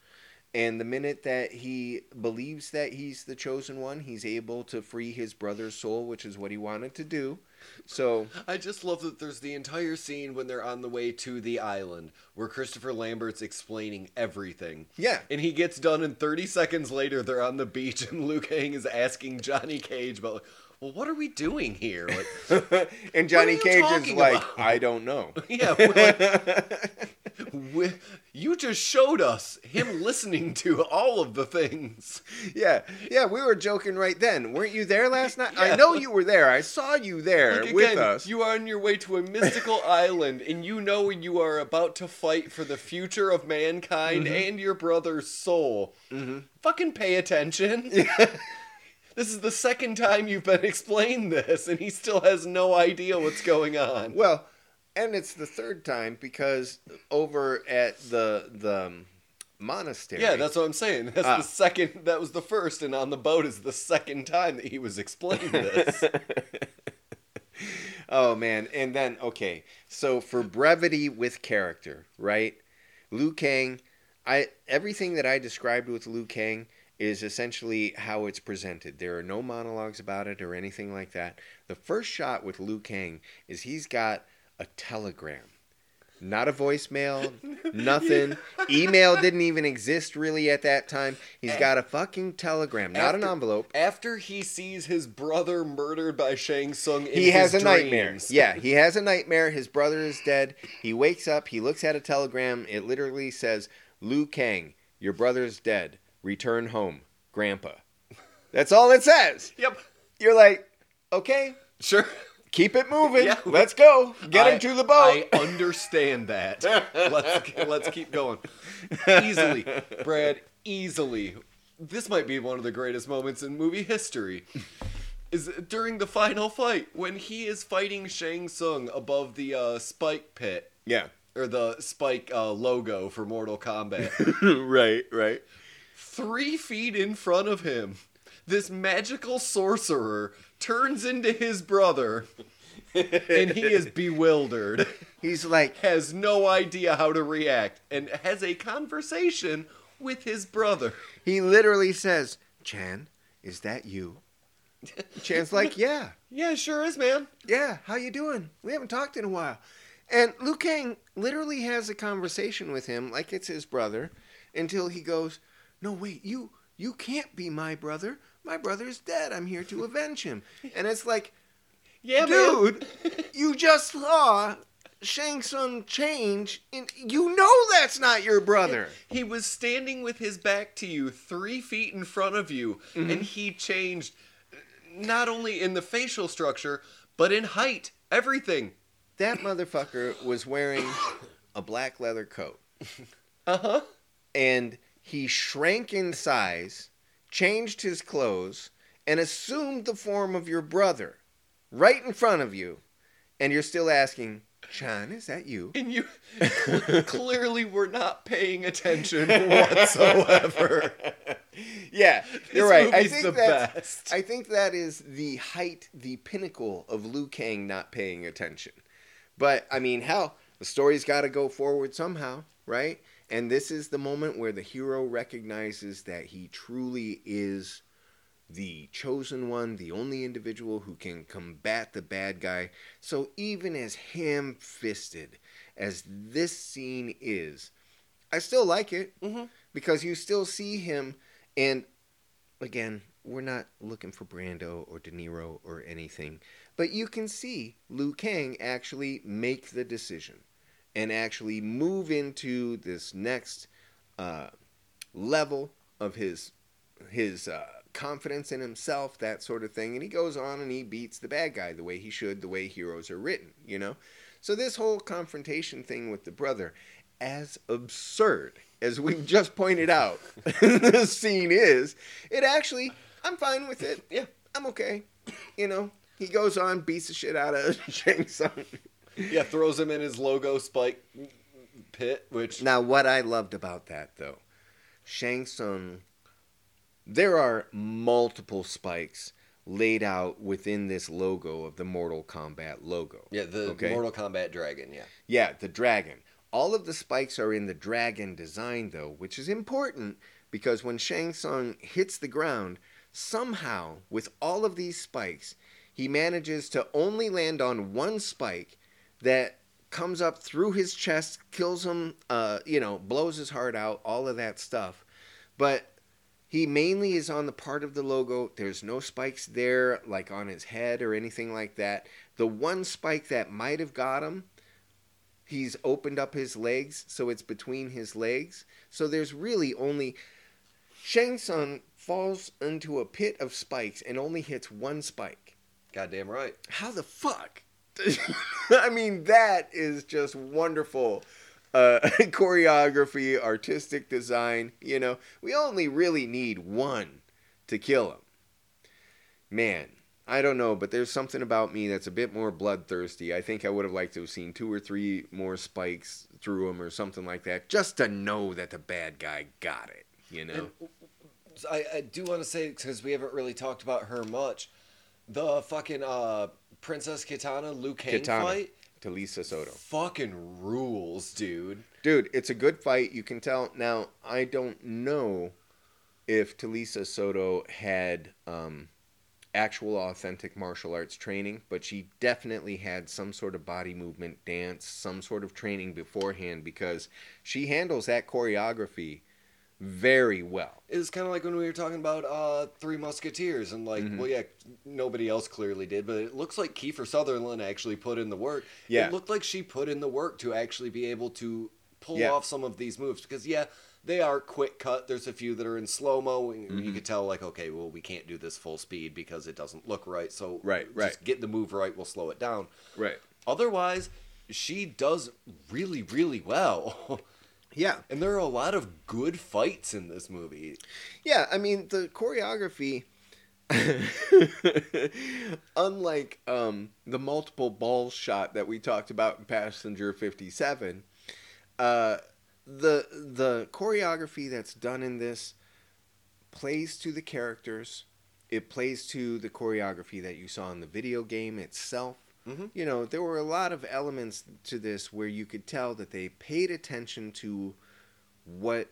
A: And the minute that he believes that he's the chosen one, he's able to free his brother's soul, which is what he wanted to do. So,
B: I just love that there's the entire scene when they're on the way to the island where Christopher Lambert's explaining everything.
A: yeah.
B: And he gets done, and 30 seconds later, they're on the beach, and Liu Kang is asking Johnny Cage about, like, well, what are we doing here? Like,
A: and Johnny Cage is like,
B: about?
A: I don't know.
B: yeah, like, we, you just showed us him listening to all of the things.
A: yeah. Yeah, we were joking right then. Weren't you there last night? I know you were there. I saw you there
B: Like,
A: with
B: again,
A: us.
B: you are on your way to a mystical island, and you know you are about to fight for the future of mankind
A: Mm-hmm.
B: and your brother's soul. Fucking pay attention. This is the second time you've been explained this, and he still has no idea what's going on.
A: Well, and it's the third time because over at the the um, monastery.
B: Yeah, that's what I'm saying. That's
A: Ah.
B: the second. That was the first, and on the boat is the second time that he was explained this.
A: oh man, and then okay, so for brevity with character, right? Liu Kang, I everything that I described with Liu Kang is essentially how it's presented. There are no monologues about it or anything like that. The first shot with Liu Kang is he's got a telegram. Not a voicemail, nothing. Email didn't even exist really at that time. He's got a fucking telegram, not an
B: After-
A: envelope.
B: After he sees his brother murdered by Shang Tsung, in
A: he has
B: his
A: a nightmare.
B: dreams.
A: Yeah, he has a nightmare. His brother is dead. He wakes up. He looks at a telegram. It literally says, "Liu Kang, your brother's dead. Return home, Grandpa." That's all it says.
B: Yep.
A: You're like, okay,
B: Sure.
A: keep it moving.
B: Yeah.
A: Let's go. Get him to the boat.
B: I understand that. let's let's keep going. Easily, Brad. Easily. This might be one of the greatest moments in movie history. Is during the final fight when he is fighting Shang Tsung above the uh, spike pit
A: yeah.
B: or the spike uh, logo for Mortal Kombat.
A: right. Right.
B: Three feet in front of him, this magical sorcerer turns into his brother and he is bewildered.
A: He's like,
B: has no idea how to react and has a conversation with his brother.
A: he literally says, Chan, is that you? Chan's like, yeah,
B: Yeah, sure is, man.
A: yeah, how you doing? We haven't talked in a while. And Liu Kang literally has a conversation with him like it's his brother until he goes, no, wait, you, you can't be my brother. My brother's dead. I'm here to avenge him. And it's like,
B: Yeah,
A: dude, you just saw Shang Tsung change, and you know that's not your brother.
B: He was standing with his back to you, three feet in front of you,
A: Mm-hmm.
B: and he changed not only in the facial structure, but in height. Everything.
A: That motherfucker was wearing a black leather coat,
B: Uh huh.
A: and he shrank in size, changed his clothes, and assumed the form of your brother right in front of you. And you're still asking, Chan, is that you?
B: And you clearly were not paying attention whatsoever.
A: yeah, you're
B: This
A: right. I think
B: the best.
A: I think that is the height, the pinnacle of Liu Kang not paying attention. But I mean, hell, the story's got to go forward somehow, right? And this is the moment where the hero recognizes that he truly is the chosen one, the only individual who can combat the bad guy. So even as ham-fisted as this scene is, I still like it
B: Mhm.
A: because you still see him and again, we're not looking for Brando or De Niro or anything, but you can see Liu Kang actually make the decision and actually move into this next uh, level of his his uh, confidence in himself, that sort of thing. And he goes on and he beats the bad guy the way he should, the way heroes are written, you know. So this whole confrontation thing with the brother, as absurd as we've just pointed out, the scene is, it actually, I'm fine with it.
B: Yeah.
A: I'm okay. You know, he goes on, beats the shit out of Shang Tsung.
B: Yeah, throws him in his logo spike pit, which
A: Now, what I loved about that, though, Shang Tsung, there are multiple spikes laid out within this logo of the Mortal Kombat logo.
B: yeah, the
A: Okay.
B: Mortal Kombat dragon. Yeah,
A: Yeah, the dragon. All of the spikes are in the dragon design, though, which is important because when Shang Tsung hits the ground, somehow, with all of these spikes, he manages to only land on one spike that comes up through his chest, kills him, uh, you know, blows his heart out, all of that stuff. But he mainly is on the part of the logo. There's no spikes there, like on his head or anything like that. The one spike that might have got him he's opened up his legs so it's between his legs so there's really only Shang Tsung falls into a pit of spikes and only hits one spike
B: goddamn right.
A: how the fuck i mean that is just wonderful uh, choreography artistic design you know we only really need one to kill him man I don't know, but there's something about me that's a bit more bloodthirsty. I think I would have liked to have seen two or three more spikes through him or something like that, just to know that the bad guy got it. You know?
B: So I, I do want to say because we haven't really talked about her much. The fucking uh, Princess Kitana Liu Kang
A: Kitana
B: fight
A: Talisa Soto,
B: fucking rules, dude.
A: dude, it's a good fight. You can tell. Now, I don't know if Talisa Soto had um, actual authentic martial arts training, but she definitely had some sort of body movement, dance, some sort of training beforehand because she handles that choreography very well.
B: It was kind of like when we were talking about uh, Three Musketeers, and like,
A: Mhm.
B: well, yeah, nobody else clearly did, but it looks like Kiefer Sutherland actually put in the work.
A: Yeah.
B: It looked like she put in the work to actually be able to pull
A: Yeah.
B: off some of these moves because, yeah, they are quick cut. There's a few that are in slow mo, and you
A: Mhm.
B: could tell, like, okay, well, we can't do this full speed because it doesn't look right. So,
A: Right,
B: just
A: right.
B: get the move right, we'll slow it down.
A: Right.
B: Otherwise, she does really, really well.
A: Yeah.
B: and there are a lot of good fights in this movie.
A: Yeah, I mean the choreography unlike um, the multiple balls shot that we talked about in Passenger 57, uh, the the choreography that's done in this plays to the characters. It plays to the choreography that you saw in the video game itself.
B: Mhm.
A: You know, there were a lot of elements to this where you could tell that they paid attention to what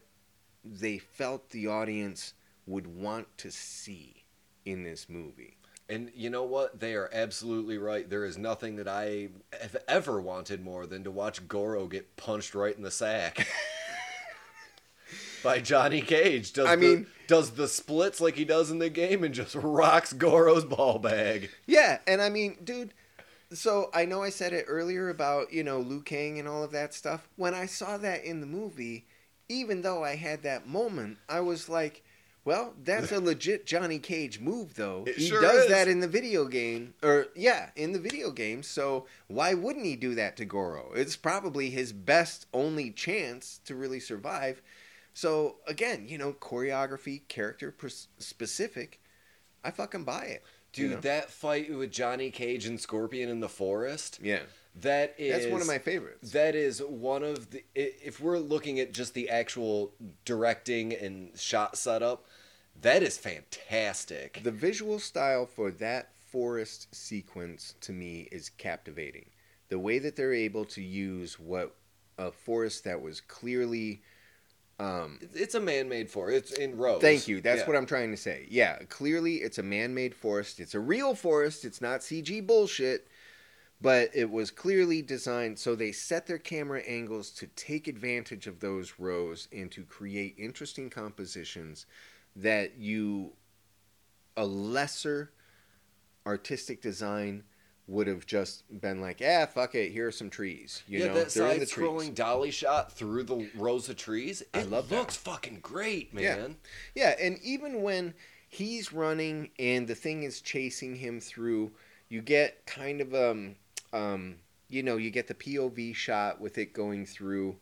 A: they felt the audience would want to see in this movie.
B: And you know what? They are absolutely right. There is nothing that I have ever wanted more than to watch Goro get punched right in the sack. By Johnny Cage. Does
A: I
B: the-
A: mean-
B: does the splits like he does in the game and just rocks Goro's ball bag.
A: Yeah, and I mean, dude, so I know I said it earlier about, you know, Liu Kang and all of that stuff. When I saw that in the movie, even though I had that moment, I was like, well, that's a legit Johnny Cage move, though.
B: It
A: he
B: sure
A: does
B: is.
A: that in the video game, or yeah, in the video game. So why wouldn't he do that to Goro? It's probably his best, only chance to really survive. So again, you know, choreography, character specific. I fucking buy it. You
B: Dude,
A: know?
B: that fight with Johnny Cage and Scorpion in the forest,
A: yeah,
B: that is
A: that's one of my favorites.
B: That is one of the. If we're looking at just the actual directing and shot setup, that is fantastic.
A: The visual style for that forest sequence to me is captivating. The way that they're able to use what a forest that was clearly um,
B: It's a man-made forest. It's in rows.
A: Thank you. That's
B: Yeah.
A: what I'm trying to say. Yeah, clearly it's a man-made forest. It's a real forest. It's not CG bullshit, but it was clearly designed so they set their camera angles to take advantage of those rows and to create interesting compositions that you a lesser artistic design would have just been like, "Ah, fuck it, here are some trees." You
B: yeah,
A: know,
B: that
A: they're in the
B: side-scrolling
A: trees.
B: dolly shot through the rows of trees. It
A: I love that.
B: looks fucking great,
A: Yeah.
B: man.
A: Yeah, and even when he's running and the thing is chasing him through, you get kind of um um you know, you get the POV shot with it going through.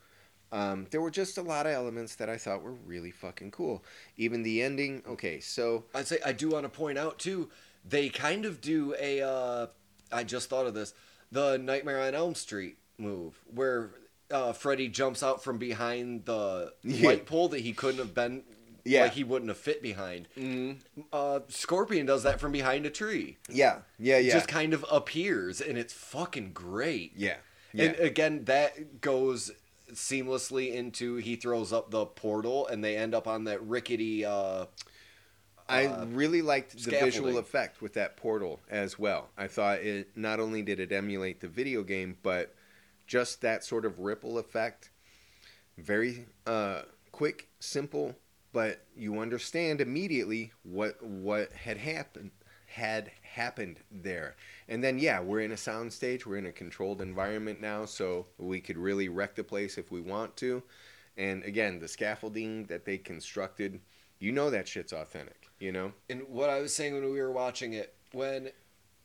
A: Um, there were just a lot of elements that I thought were really fucking cool. Even the ending. Okay, so
B: I'd say I do want to point out too. They kind of do a. Uh, I just thought of this. The Nightmare on Elm Street move where uh, Freddy jumps out from behind the
A: Yeah.
B: light pole that he couldn't have been.
A: Yeah.
B: Like he wouldn't have fit behind. Uh, Scorpion does that from behind a tree.
A: yeah, yeah, yeah,
B: Just kind of appears, and it's fucking great.
A: yeah, yeah.
B: And again, that goes seamlessly into he throws up the portal, and they end up on that rickety. Uh,
A: I
B: uh,
A: really liked the visual effect with that portal as well. I thought it not only did it emulate the video game, but just that sort of ripple effect. Very uh, quick, simple, but you understand immediately what what had happened had happened there. And then yeah, we're in a sound stage, we're in a controlled environment now, so we could really wreck the place if we want to. And again, the scaffolding that they constructed, you know that shit's authentic, you know?
B: And what I was saying when we were watching it, when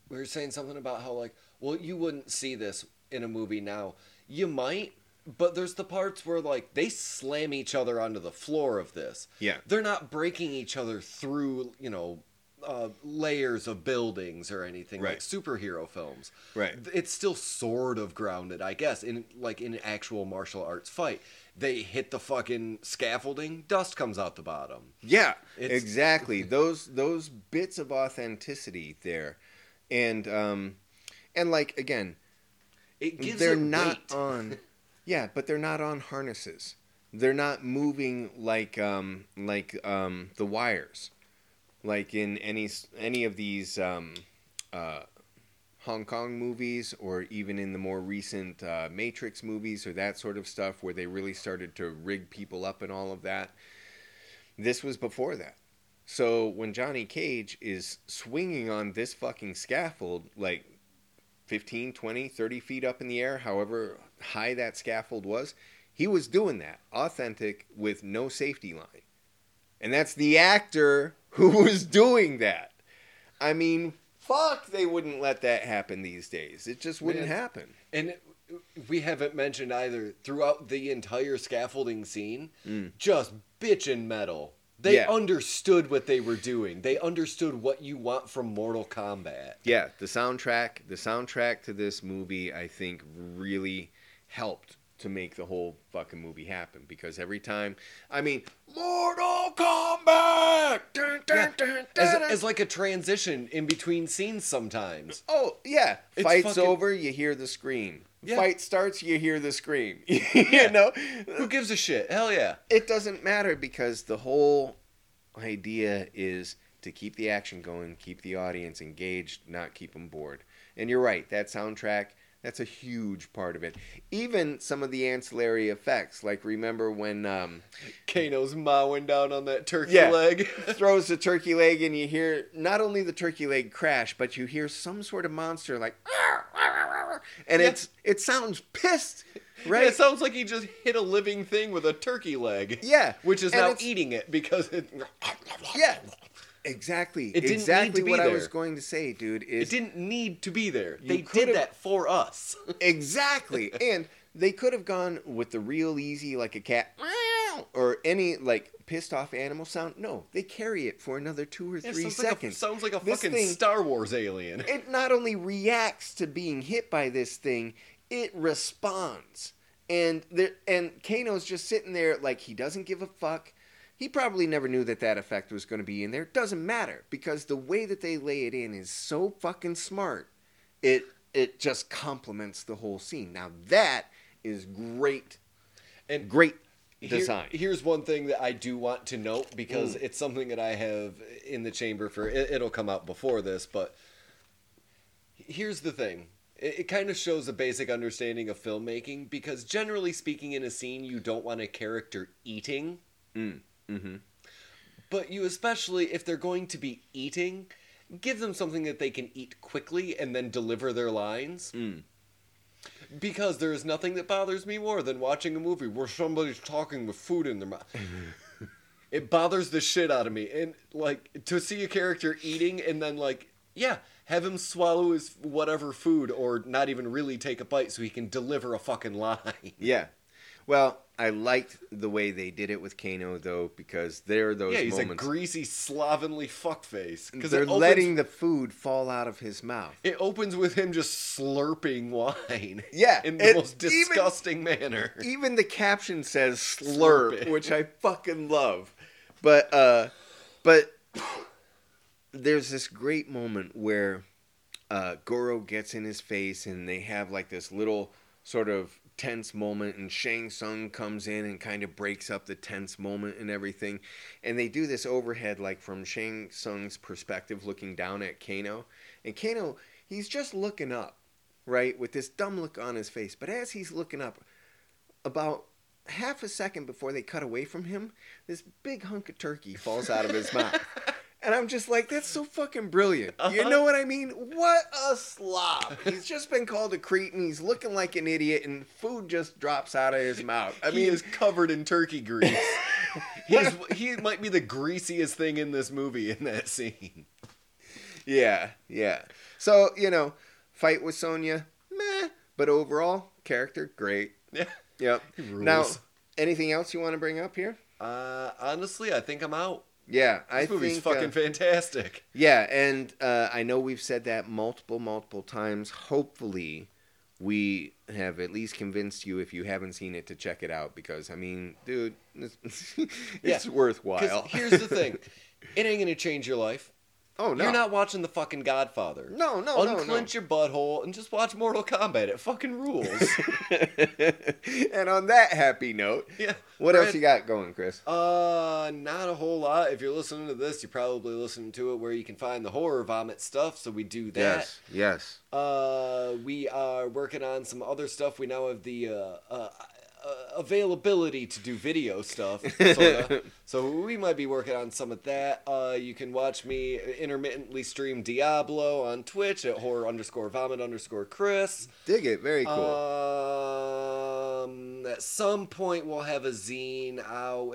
B: we were saying something about how like, well, you wouldn't see this in a movie now. You might, but there's the parts where like they slam each other onto the floor of this.
A: Yeah.
B: They're not breaking each other through, you know, uh, layers of buildings or anything like superhero films.
A: Right.
B: It's still sort of grounded, I guess, in like in an actual martial arts fight. They hit the fucking scaffolding, dust comes out the bottom.
A: Yeah,
B: It's-
A: exactly. those those bits of authenticity there, and um, and like again,
B: It gives
A: they're not
B: weight.
A: on. Yeah, but they're not on harnesses. They're not moving like um like um the wires, like in any any of these um uh. Hong Kong movies, or even in the more recent uh, Matrix movies, or that sort of stuff, where they really started to rig people up and all of that. This was before that. So when Johnny Cage is swinging on this fucking scaffold, like 15, 20, 30 feet up in the air, however high that scaffold was, he was doing that authentic with no safety line. And that's the actor who was doing that. I mean, fuck, they wouldn't let that happen these days. It just wouldn't
B: Man.
A: happen.
B: And we haven't mentioned either throughout the entire scaffolding scene,
A: Mm.
B: just bitchin' metal. They
A: Yeah.
B: understood what they were doing. They understood what you want from Mortal Kombat.
A: Yeah, the soundtrack, the soundtrack to this movie, I think, really helped to make the whole fucking movie happen because every time, I mean, Mortal Kombat. Dun, dun,
B: Yeah.
A: dun,
B: As, as like a transition in between scenes sometimes.
A: Oh yeah,
B: It's
A: fight's
B: fucking-
A: over, you hear the scream.
B: Yeah.
A: Fight starts, you hear the scream. you know,
B: Who gives a shit? Hell yeah.
A: it doesn't matter because the whole idea is to keep the action going, keep the audience engaged, not keep them bored. And you're right, that soundtrack, that's a huge part of it. Even some of the ancillary effects, like remember when um,
B: Kano's mowing down on that turkey
A: Yeah.
B: leg.
A: throws the turkey leg and you hear not only the turkey leg crash, but you hear some sort of monster like, and
B: Yeah.
A: it's it sounds pissed,
B: Right.
A: right?
B: it sounds like he just hit a living thing with a turkey leg.
A: Yeah,
B: Which is
A: and
B: now eating it because it.
A: Yeah, exactly.
B: It didn't need
A: exactly
B: to be
A: what I was going to say, dude. Is
B: It didn't need to be there. They did that for us.
A: exactly, and they could have gone with the real easy, like a cat, or any like pissed off animal sound. No, they carry it for another two or three
B: sounds, like a,
A: seconds.
B: sounds like a
A: This
B: fucking
A: thing-
B: Star Wars alien.
A: it not only reacts to being hit by this thing, it responds. And there, and Kano's just sitting there like he doesn't give a fuck. He probably never knew that that effect was going to be in there. Doesn't matter because the way that they lay it in is so fucking smart. It it just complements the whole scene. Now that is great,
B: And
A: great
B: Here-
A: design.
B: here's one thing that I do want to note because
A: Mm.
B: it's something that I have in the chamber for. It, it'll come out before this, but here's the thing. It, it kind of shows a basic understanding of filmmaking because generally speaking, in a scene, you don't want a character eating,
A: Mm, mm-hmm.
B: but you especially if they're going to be eating, give them something that they can eat quickly and then deliver their lines.
A: Mm.
B: Because there is nothing that bothers me more than watching a movie where somebody's talking with food in their mouth. it bothers the shit out of me. And like to see a character eating and then like, yeah, have him swallow his whatever food or not even really take a bite so he can deliver a fucking line.
A: Yeah. Well, I liked the way they did it with Kano though because there are those
B: yeah, he's
A: moments.
B: a greasy, slovenly fuckface. Because
A: They're
B: opens,
A: letting the food fall out of his mouth.
B: it opens with him just slurping wine.
A: Yeah,
B: in the most
A: even-
B: disgusting manner.
A: Even the caption says slurp,
B: Slurp it.
A: which I fucking love. But uh but there's this great moment where uh Goro gets in his face and they have like this little sort of tense moment and Shang Tsung comes in and kind of breaks up the tense moment and everything. And they do this overhead like from Shang Tsung's perspective looking down at Kano. And Kano, he's just looking up, right, with this dumb look on his face. But as he's looking up, about half a second before they cut away from him, this big hunk of turkey falls out of his mouth. And I'm just like, that's so fucking brilliant. You
B: Uh-huh.
A: know what I mean? What a slob. He's just been called a cretin. He's looking like an idiot, and food just drops out of his mouth. I
B: he
A: mean,
B: is covered in turkey grease. He's, he might be the greasiest thing in this movie in that scene.
A: yeah, yeah. So, you know, fight with Sonya, meh. But overall, character, great.
B: Yeah.
A: Yep.
B: He
A: Now, anything else you want to bring up here?
B: Uh, honestly, I think I'm out.
A: Yeah, I
B: This movie's
A: think.
B: fucking
A: uh,
B: fantastic.
A: Yeah, and uh, I know we've said that multiple, multiple times. Hopefully, we have at least convinced you, if you haven't seen it, to check it out because I mean, dude, it's, it's
B: Yeah,
A: worthwhile.
B: Here's the thing, it ain't gonna change your life.
A: Oh no,
B: You're not watching the fucking Godfather.
A: no, no, no,
B: Unclench your butthole and just watch Mortal Kombat. It fucking rules.
A: and on that happy note,
B: yeah.
A: what
B: Brad,
A: else you got going, Chris?
B: Uh, not a whole lot. If you're listening to this, you're probably listening to it where you can find the horror vomit stuff. So we do that.
A: Yes, yes.
B: Uh, we are working on some other stuff. We now have the uh, uh, availability to do video stuff, sorta. so we might be working on some of that. Uh, you can watch me intermittently stream Diablo on Twitch at horror underscore vomit underscore Chris.
A: Dig it, very cool.
B: Um, at some point we'll have a zine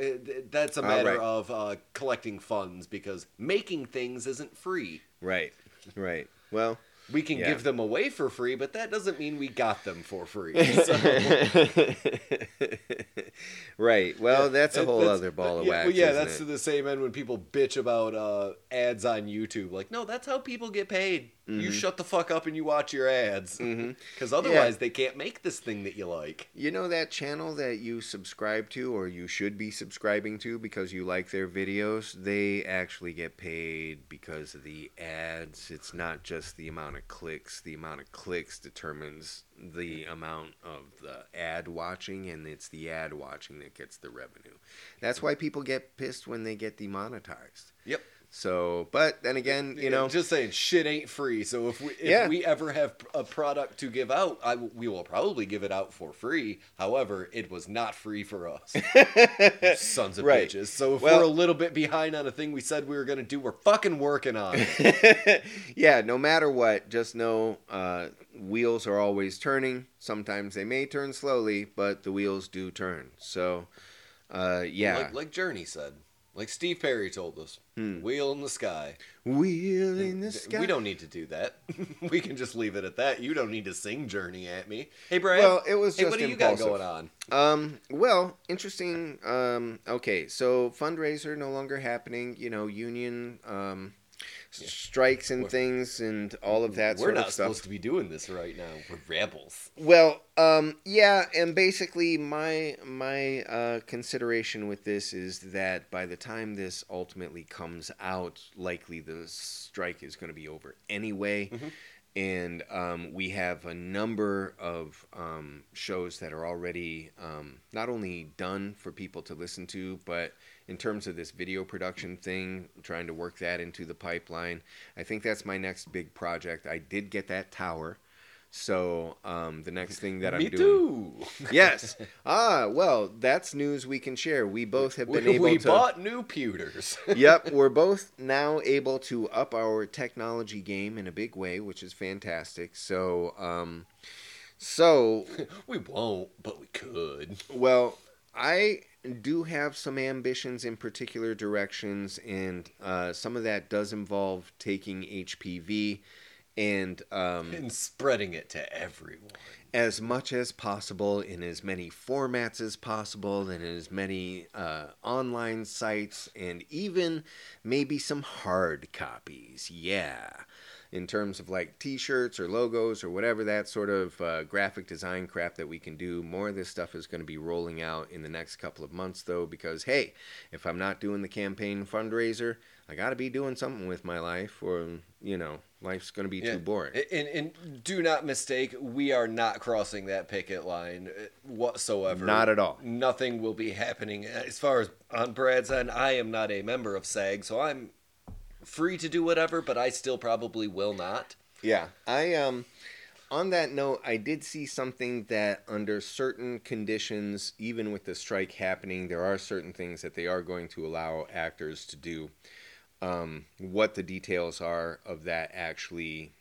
B: it- that's a matter
A: right.
B: of uh, collecting funds because making things isn't free.
A: right, right. Well,
B: We can
A: Yeah.
B: give them away for free, but that doesn't mean we got them for free. So,
A: right. Well, that's a whole
B: that's-
A: other ball of
B: yeah,
A: wax.
B: well, yeah, that's
A: it?
B: to the same end when people bitch about uh, ads on YouTube. Like, no, that's how people get paid.
A: Mm-hmm.
B: You shut the fuck up and you watch your ads, because otherwise they can't make this thing that you like.
A: You know that channel that you subscribe to, or you should be subscribing to because you like their videos? They actually get paid because of the ads. It's not just the amount of clicks. The amount of clicks determines the amount of the ad watching, and it's the ad watching that gets the revenue. That's why people get pissed when they get demonetized.
B: Yep.
A: So, but then again, you know,
B: just saying, shit ain't free. So if we if
A: Yeah.
B: we ever have a product to give out, I, we will probably give it out for free. However, it was not free for us, sons of
A: Right.
B: bitches. So if
A: Well-
B: we're a little bit behind on a thing we said we were gonna do, we're fucking working on it.
A: yeah, no matter what, just know uh, wheels are always turning. Sometimes they may turn slowly, but the wheels do turn. So, uh, yeah.
B: like, like Journey said, like Steve Perry told us,
A: Hmm.
B: wheel in the sky.
A: Wheel in the sky.
B: We don't need to do that. we can just leave it at that. You don't need to sing Journey at me. Hey, Brad.
A: Well, it was
B: hey,
A: just
B: what do you got going on?
A: Um, well, interesting. Um, okay, so fundraiser no longer happening. You know, union um, s- strikes and
B: We're-
A: things and all of that
B: We're
A: sort
B: not
A: of stuff.
B: supposed to be doing this right now. We're rebels.
A: Well, um, yeah, and basically my my uh, consideration with this is that by the time this ultimately comes out, likely the strike is going to be over anyway.
B: Mhm.
A: And um, we have a number of um, shows that are already um, not only done for people to listen to, but in terms of this video production thing, trying to work that into the pipeline. I think that's my next big project. I did get that tower. So um, the next thing that I'm doing,
B: too.
A: yes, ah, well, that's news we can share. We both have been
B: we,
A: able
B: we
A: to.
B: We bought new pewters.
A: yep, we're both now able to up our technology game in a big way, which is fantastic. So, um, so
B: we won't, but we could.
A: well, I do have some ambitions in particular directions, and uh, some of that does involve taking HPV and um,
B: And spreading it to everyone.
A: as much as possible in as many formats as possible and in as many uh, online sites and even maybe some hard copies yeah in terms of like t-shirts or logos or whatever that sort of uh, graphic design crap that we can do more of this stuff is going to be rolling out in the next couple of months though because hey if i'm not doing the campaign fundraiser i got to be doing something with my life or you know life's going to be
B: Yeah.
A: too boring
B: And, and do not mistake, we are not crossing that picket line uh, whatsoever.
A: Not at all.
B: Nothing will be happening. As far as on Brad's end, I am not a member of SAG, so I'm free to do whatever, but I still probably will not.
A: Yeah, I um on that note, I did see something that under certain conditions, even with the strike happening, there are certain things that they are going to allow actors to do. Um, what the details are of that actually,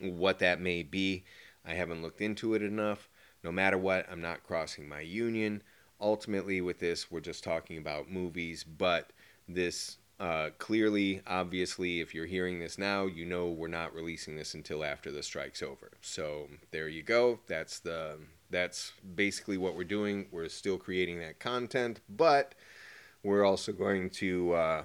A: what that may be, I haven't looked into it enough. No matter what, I'm not crossing my union. Ultimately, with this, we're just talking about movies, but this uh, clearly, obviously, if you're hearing this now, you know we're not releasing this until after the strike's over. So there you go. That's the that's basically what we're doing. We're still creating that content, but we're also going to uh,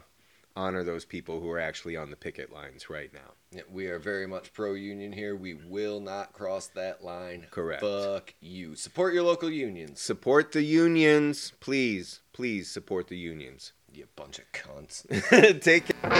A: honor those people who are actually on the picket lines right now.
B: Yeah, we are very much pro union here. We will not cross that line.
A: Correct.
B: Fuck you. Support your local unions.
A: Support the unions, please. Please support the unions
B: you bunch of cunts.
A: Take care.